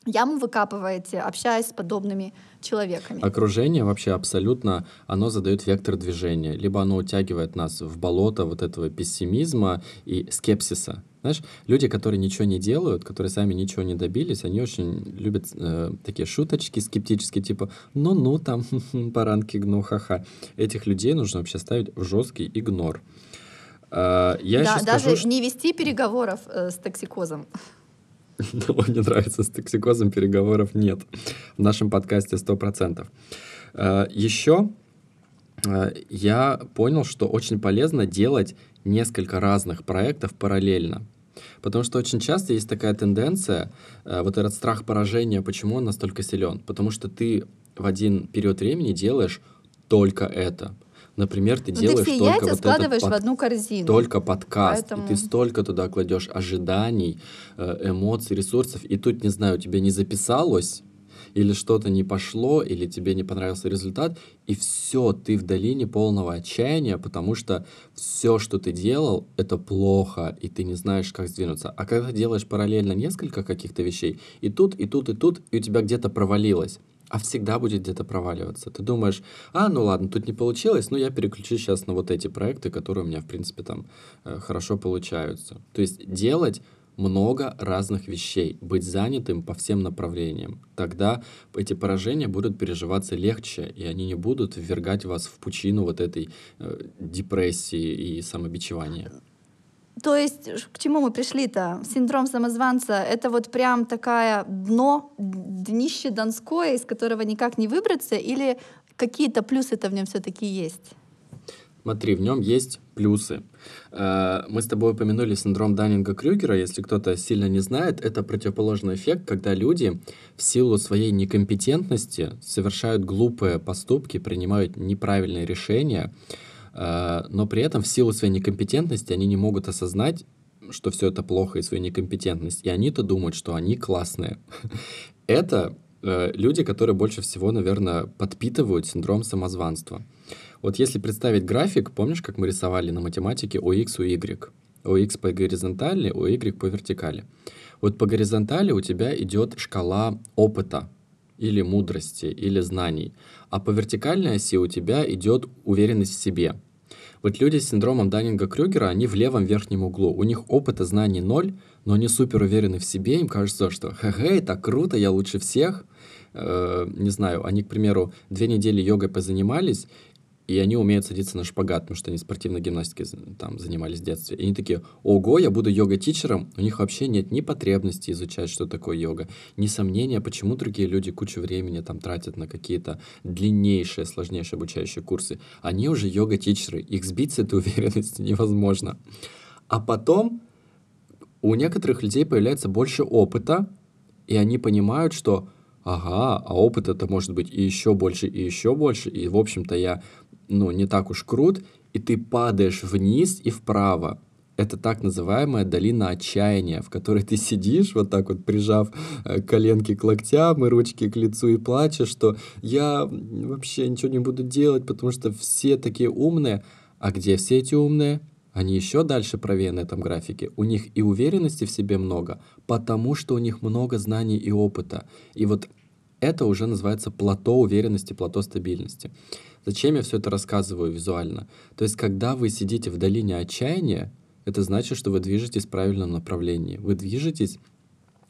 яму выкапываете, общаясь с подобными человеками. Окружение вообще абсолютно, оно задает вектор движения. Либо оно утягивает нас в болото вот этого пессимизма и скепсиса. Знаешь, люди, которые ничего не делают, которые сами ничего не добились, они очень любят э, такие шуточки скептические, типа «ну-ну, там, баранки гну, ха-ха». Этих людей нужно вообще ставить в жесткий игнор. Э, я да, даже скажу, не вести переговоров э, с токсикозом. Мне нравится, с токсикозом переговоров нет. В нашем подкасте 100%. Э, Еще э, я понял, что очень полезно делать несколько разных проектов параллельно. Потому что очень часто есть такая тенденция, э, вот этот страх поражения, почему он настолько силен? Потому что ты в один период времени делаешь только это. Например, ты Ну, делаешь ты все только яйца вот складываешь этот в под- одну корзину. только подкаст, Поэтому- и ты столько туда кладешь ожиданий, э, эмоций, ресурсов, и тут, не знаю, у тебя не записалось, или что-то не пошло, или тебе не понравился результат, и все, ты в долине полного отчаяния, потому что все, что ты делал, это плохо, и ты не знаешь, как сдвинуться. А когда делаешь параллельно несколько каких-то вещей, и тут, и тут, и тут, и у тебя где-то провалилось, а всегда будет где-то проваливаться. Ты думаешь, а, ну ладно, тут не получилось, но я переключусь сейчас на вот эти проекты, которые у меня, в принципе, там э, хорошо получаются. То есть делать много разных вещей, быть занятым по всем направлениям. Тогда эти поражения будут переживаться легче, и они не будут ввергать вас в пучину вот этой э, депрессии и самобичевания. То есть к чему мы пришли-то? Синдром самозванца — это вот прям такая дно, днище донское, из которого никак не выбраться, или какие-то плюсы-то в нем все-таки есть? Смотри, в нем есть плюсы. Э, Мы с тобой упомянули синдром Даннинга-Крюгера. Если кто-то сильно не знает, это противоположный эффект, когда люди в силу своей некомпетентности совершают глупые поступки, принимают неправильные решения, но при этом в силу своей некомпетентности они не могут осознать, что все это плохо и свою некомпетентность, и они-то думают, что они классные. Это э, люди, которые больше всего, наверное, подпитывают синдром самозванства. Вот если представить график, помнишь, как мы рисовали на математике OX, UY? OX по горизонтали, OY по вертикали. Вот по горизонтали у тебя идет шкала опыта или мудрости, или знаний, а по вертикальной оси у тебя идет уверенность в себе. Вот люди с синдромом Даннинга-Крюгера, они в левом верхнем углу. У них опыта знаний ноль, но они супер уверены в себе, им кажется, что хе-хе, так круто, я лучше всех. Э, не знаю, они, к примеру, две недели йогой позанимались, и они умеют садиться на шпагат, потому что они спортивной гимнастикой там занимались в детстве. И они такие, ого, я буду йога-тичером. У них вообще нет ни потребности изучать, что такое йога, ни сомнения, почему другие люди кучу времени там тратят на какие-то длиннейшие, сложнейшие обучающие курсы. Они уже йога-тичеры, их сбить с этой уверенности невозможно. А потом у некоторых людей появляется больше опыта, и они понимают, что ага, а опыт это может быть и еще больше, и еще больше, и, в общем-то, я, ну, не так уж крут, и ты падаешь вниз и вправо. Это так называемая долина отчаяния, в которой ты сидишь, вот так вот прижав э, коленки к локтям и ручки к лицу и плачешь, что я вообще ничего не буду делать, потому что все такие умные. А где все эти умные? Они еще дальше правее на этом графике. У них и уверенности в себе много, потому что у них много знаний и опыта. И вот это уже называется плато уверенности, плато стабильности. Зачем я все это рассказываю визуально? То есть, когда вы сидите в долине отчаяния, это значит, что вы движетесь в правильном направлении. Вы движетесь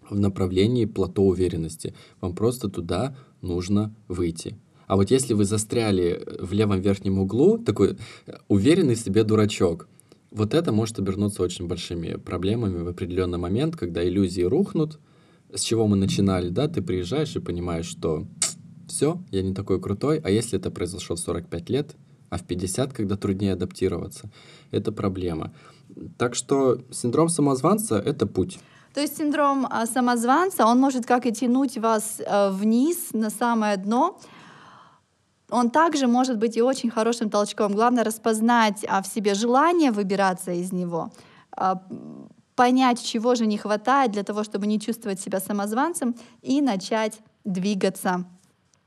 в направлении плато уверенности. Вам просто туда нужно выйти. А вот если вы застряли в левом верхнем углу, такой э, уверенный в себе дурачок, вот это может обернуться очень большими проблемами в определенный момент, когда иллюзии рухнут, с чего мы начинали, да, ты приезжаешь и понимаешь, что все, я не такой крутой, а если это произошло в 45 лет, а в 50, когда труднее адаптироваться, это проблема. Так что синдром самозванца — это путь. То есть синдром а, самозванца, он может как и тянуть вас а, вниз на самое дно, он также может быть и очень хорошим толчком. Главное распознать а, в себе желание выбираться из него, понять, чего же не хватает для того, чтобы не чувствовать себя самозванцем, и начать двигаться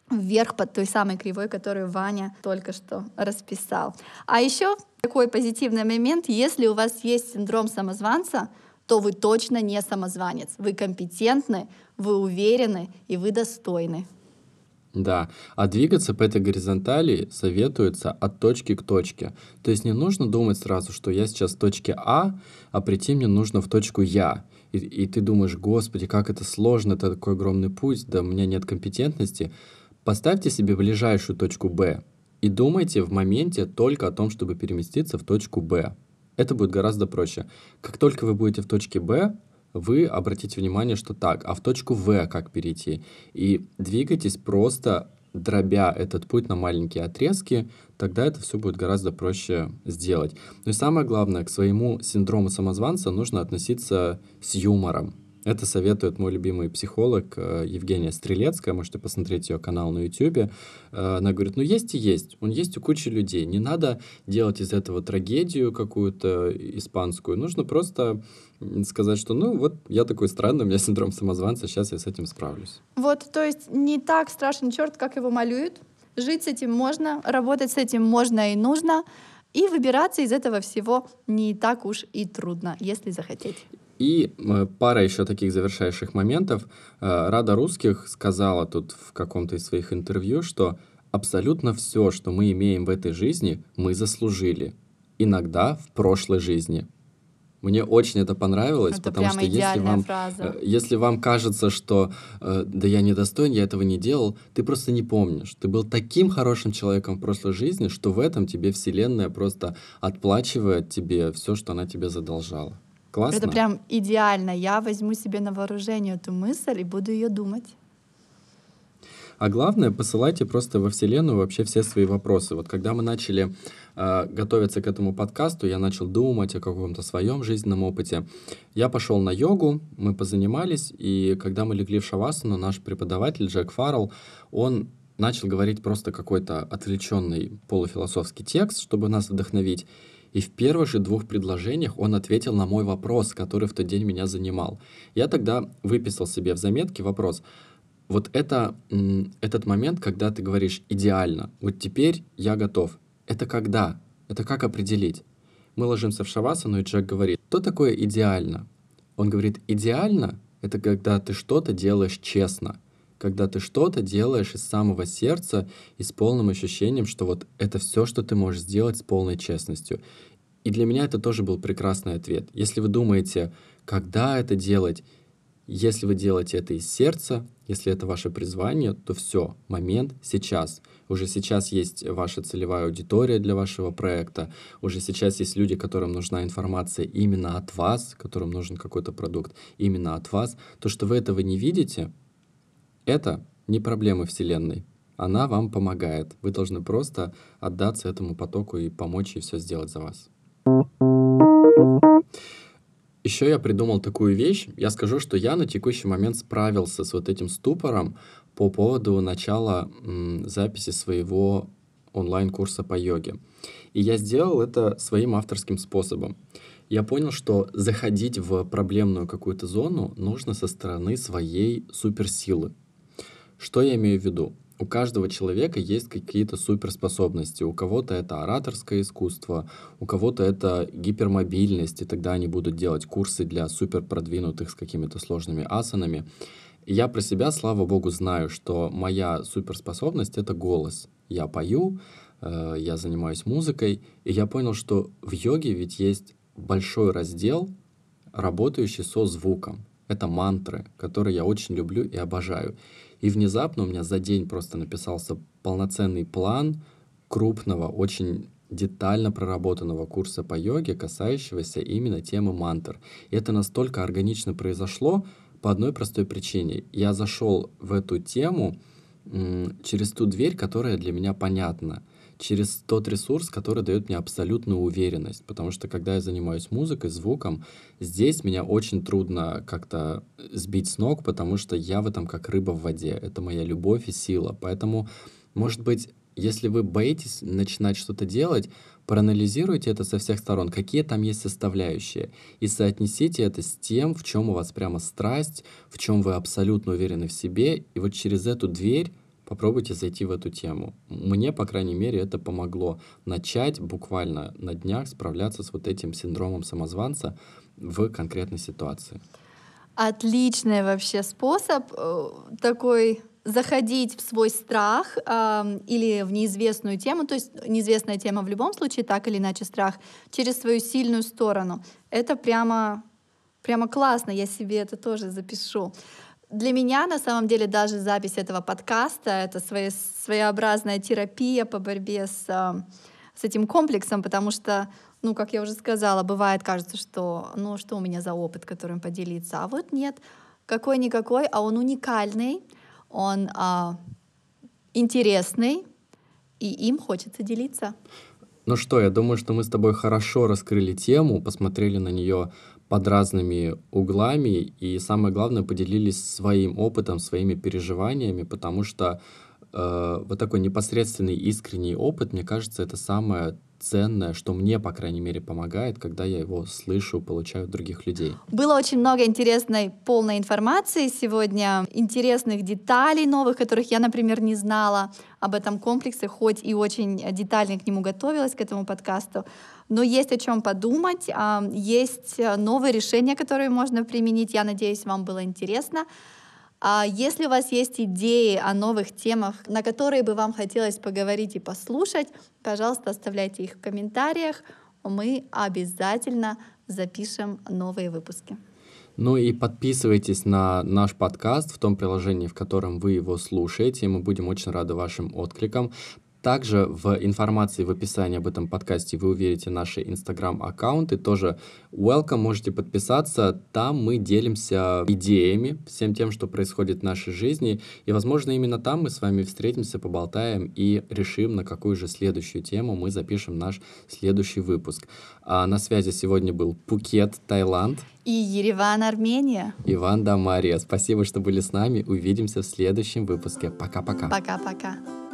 вверх под той самой кривой, которую Ваня только что расписал. А еще такой позитивный момент, если у вас есть синдром самозванца, то вы точно не самозванец. Вы компетентны, вы уверены и вы достойны. Да, а двигаться по этой горизонтали советуется от точки к точке. То есть не нужно думать сразу, что я сейчас в точке А, а прийти мне нужно в точку Я. И, и ты думаешь, господи, как это сложно, это такой огромный путь, да у меня нет компетентности. Поставьте себе ближайшую точку Б и думайте в моменте только о том, чтобы переместиться в точку Б. Это будет гораздо проще. Как только вы будете в точке Б, вы обратите внимание, что так, а в точку В как перейти? И двигайтесь просто дробя этот путь на маленькие отрезки, тогда это все будет гораздо проще сделать. Ну и самое главное, к своему синдрому самозванца нужно относиться с юмором. Это советует мой любимый психолог э, Евгения Стрелецкая. Можете посмотреть ее канал на YouTube. Э, она говорит, ну есть и есть. Он есть у кучи людей. Не надо делать из этого трагедию какую-то испанскую. Нужно просто сказать, что ну вот я такой странный, у меня синдром самозванца, сейчас я с этим справлюсь. Вот, то есть не так страшен черт, как его малюют. Жить с этим можно, работать с этим можно и нужно. И выбираться из этого всего не так уж и трудно, если захотеть. И э, пара еще таких завершающих моментов. Э, Рада русских сказала тут в каком-то из своих интервью, что абсолютно все, что мы имеем в этой жизни, мы заслужили. Иногда в прошлой жизни. Мне очень это понравилось, это потому что если вам, фраза. Э, если вам кажется, что да я недостоин, я этого не делал, ты просто не помнишь. Ты был таким хорошим человеком в прошлой жизни, что в этом тебе Вселенная просто отплачивает тебе все, что она тебе задолжала. Классно. Это прям идеально. Я возьму себе на вооружение эту мысль и буду ее думать. А главное, посылайте просто во Вселенную вообще все свои вопросы. Вот когда мы начали э, готовиться к этому подкасту, я начал думать о каком-то своем жизненном опыте. Я пошел на йогу, мы позанимались, и когда мы легли в шавасану, наш преподаватель Джек Фаррелл, он начал говорить просто какой-то отвлеченный полуфилософский текст, чтобы нас вдохновить. И в первых же двух предложениях он ответил на мой вопрос, который в тот день меня занимал. Я тогда выписал себе в заметке вопрос. Вот это, этот момент, когда ты говоришь «идеально», вот теперь я готов. Это когда? Это как определить? Мы ложимся в шавасану, и Джек говорит, что такое идеально? Он говорит, идеально — это когда ты что-то делаешь честно, когда ты что-то делаешь из самого сердца и с полным ощущением, что вот это все, что ты можешь сделать с полной честностью. И для меня это тоже был прекрасный ответ. Если вы думаете, когда это делать, если вы делаете это из сердца, если это ваше призвание, то все, момент сейчас. Уже сейчас есть ваша целевая аудитория для вашего проекта, уже сейчас есть люди, которым нужна информация именно от вас, которым нужен какой-то продукт именно от вас. То, что вы этого не видите, это не проблемы Вселенной. Она вам помогает. Вы должны просто отдаться этому потоку и помочь ей все сделать за вас. Еще я придумал такую вещь. Я скажу, что я на текущий момент справился с вот этим ступором по поводу начала м, записи своего онлайн-курса по йоге. И я сделал это своим авторским способом. Я понял, что заходить в проблемную какую-то зону нужно со стороны своей суперсилы. Что я имею в виду? у каждого человека есть какие-то суперспособности. У кого-то это ораторское искусство, у кого-то это гипермобильность, и тогда они будут делать курсы для суперпродвинутых с какими-то сложными асанами. И я про себя, слава богу, знаю, что моя суперспособность — это голос. Я пою, э, я занимаюсь музыкой, и я понял, что в йоге ведь есть большой раздел, работающий со звуком. Это мантры, которые я очень люблю и обожаю. И внезапно у меня за день просто написался полноценный план крупного, очень детально проработанного курса по йоге, касающегося именно темы мантр. И это настолько органично произошло по одной простой причине. Я зашел в эту тему через ту дверь, которая для меня понятна через тот ресурс, который дает мне абсолютную уверенность. Потому что когда я занимаюсь музыкой, звуком, здесь меня очень трудно как-то сбить с ног, потому что я в этом как рыба в воде. Это моя любовь и сила. Поэтому, может быть, если вы боитесь начинать что-то делать, проанализируйте это со всех сторон, какие там есть составляющие, и соотнесите это с тем, в чем у вас прямо страсть, в чем вы абсолютно уверены в себе, и вот через эту дверь попробуйте зайти в эту тему. Мне, по крайней мере, это помогло начать буквально на днях справляться с вот этим синдромом самозванца в конкретной ситуации. Отличный вообще способ э, такой заходить в свой страх э, или в неизвестную тему, то есть неизвестная тема в любом случае, так или иначе страх, через свою сильную сторону. Это прямо, прямо классно, я себе это тоже запишу. Для меня, на самом деле, даже запись этого подкаста — это своя, своеобразная терапия по борьбе с, с этим комплексом, потому что, ну, как я уже сказала, бывает, кажется, что, ну, что у меня за опыт, которым поделиться, а вот нет, какой-никакой, а он уникальный, он а, интересный, и им хочется делиться. Ну что, я думаю, что мы с тобой хорошо раскрыли тему, посмотрели на нее под разными углами и, самое главное, поделились своим опытом, своими переживаниями, потому что э, вот такой непосредственный искренний опыт, мне кажется, это самое ценное, что мне, по крайней мере, помогает, когда я его слышу, получаю от других людей. Было очень много интересной, полной информации сегодня, интересных деталей новых, которых я, например, не знала об этом комплексе, хоть и очень детально к нему готовилась, к этому подкасту. Но есть о чем подумать, а, есть новые решения, которые можно применить. Я надеюсь, вам было интересно. А если у вас есть идеи о новых темах, на которые бы вам хотелось поговорить и послушать, пожалуйста, оставляйте их в комментариях. Мы обязательно запишем новые выпуски. Ну и подписывайтесь на наш подкаст в том приложении, в котором вы его слушаете. Мы будем очень рады вашим откликам. Также в информации в описании об этом подкасте вы увидите наши инстаграм-аккаунты. Тоже welcome, можете подписаться. Там мы делимся идеями, всем тем, что происходит в нашей жизни. И, возможно, именно там мы с вами встретимся, поболтаем и решим, на какую же следующую тему мы запишем наш следующий выпуск. А на связи сегодня был Пукет, Таиланд. И Ереван, Армения. Иван Дамария. Спасибо, что были с нами. Увидимся в следующем выпуске. Пока-пока. Пока-пока.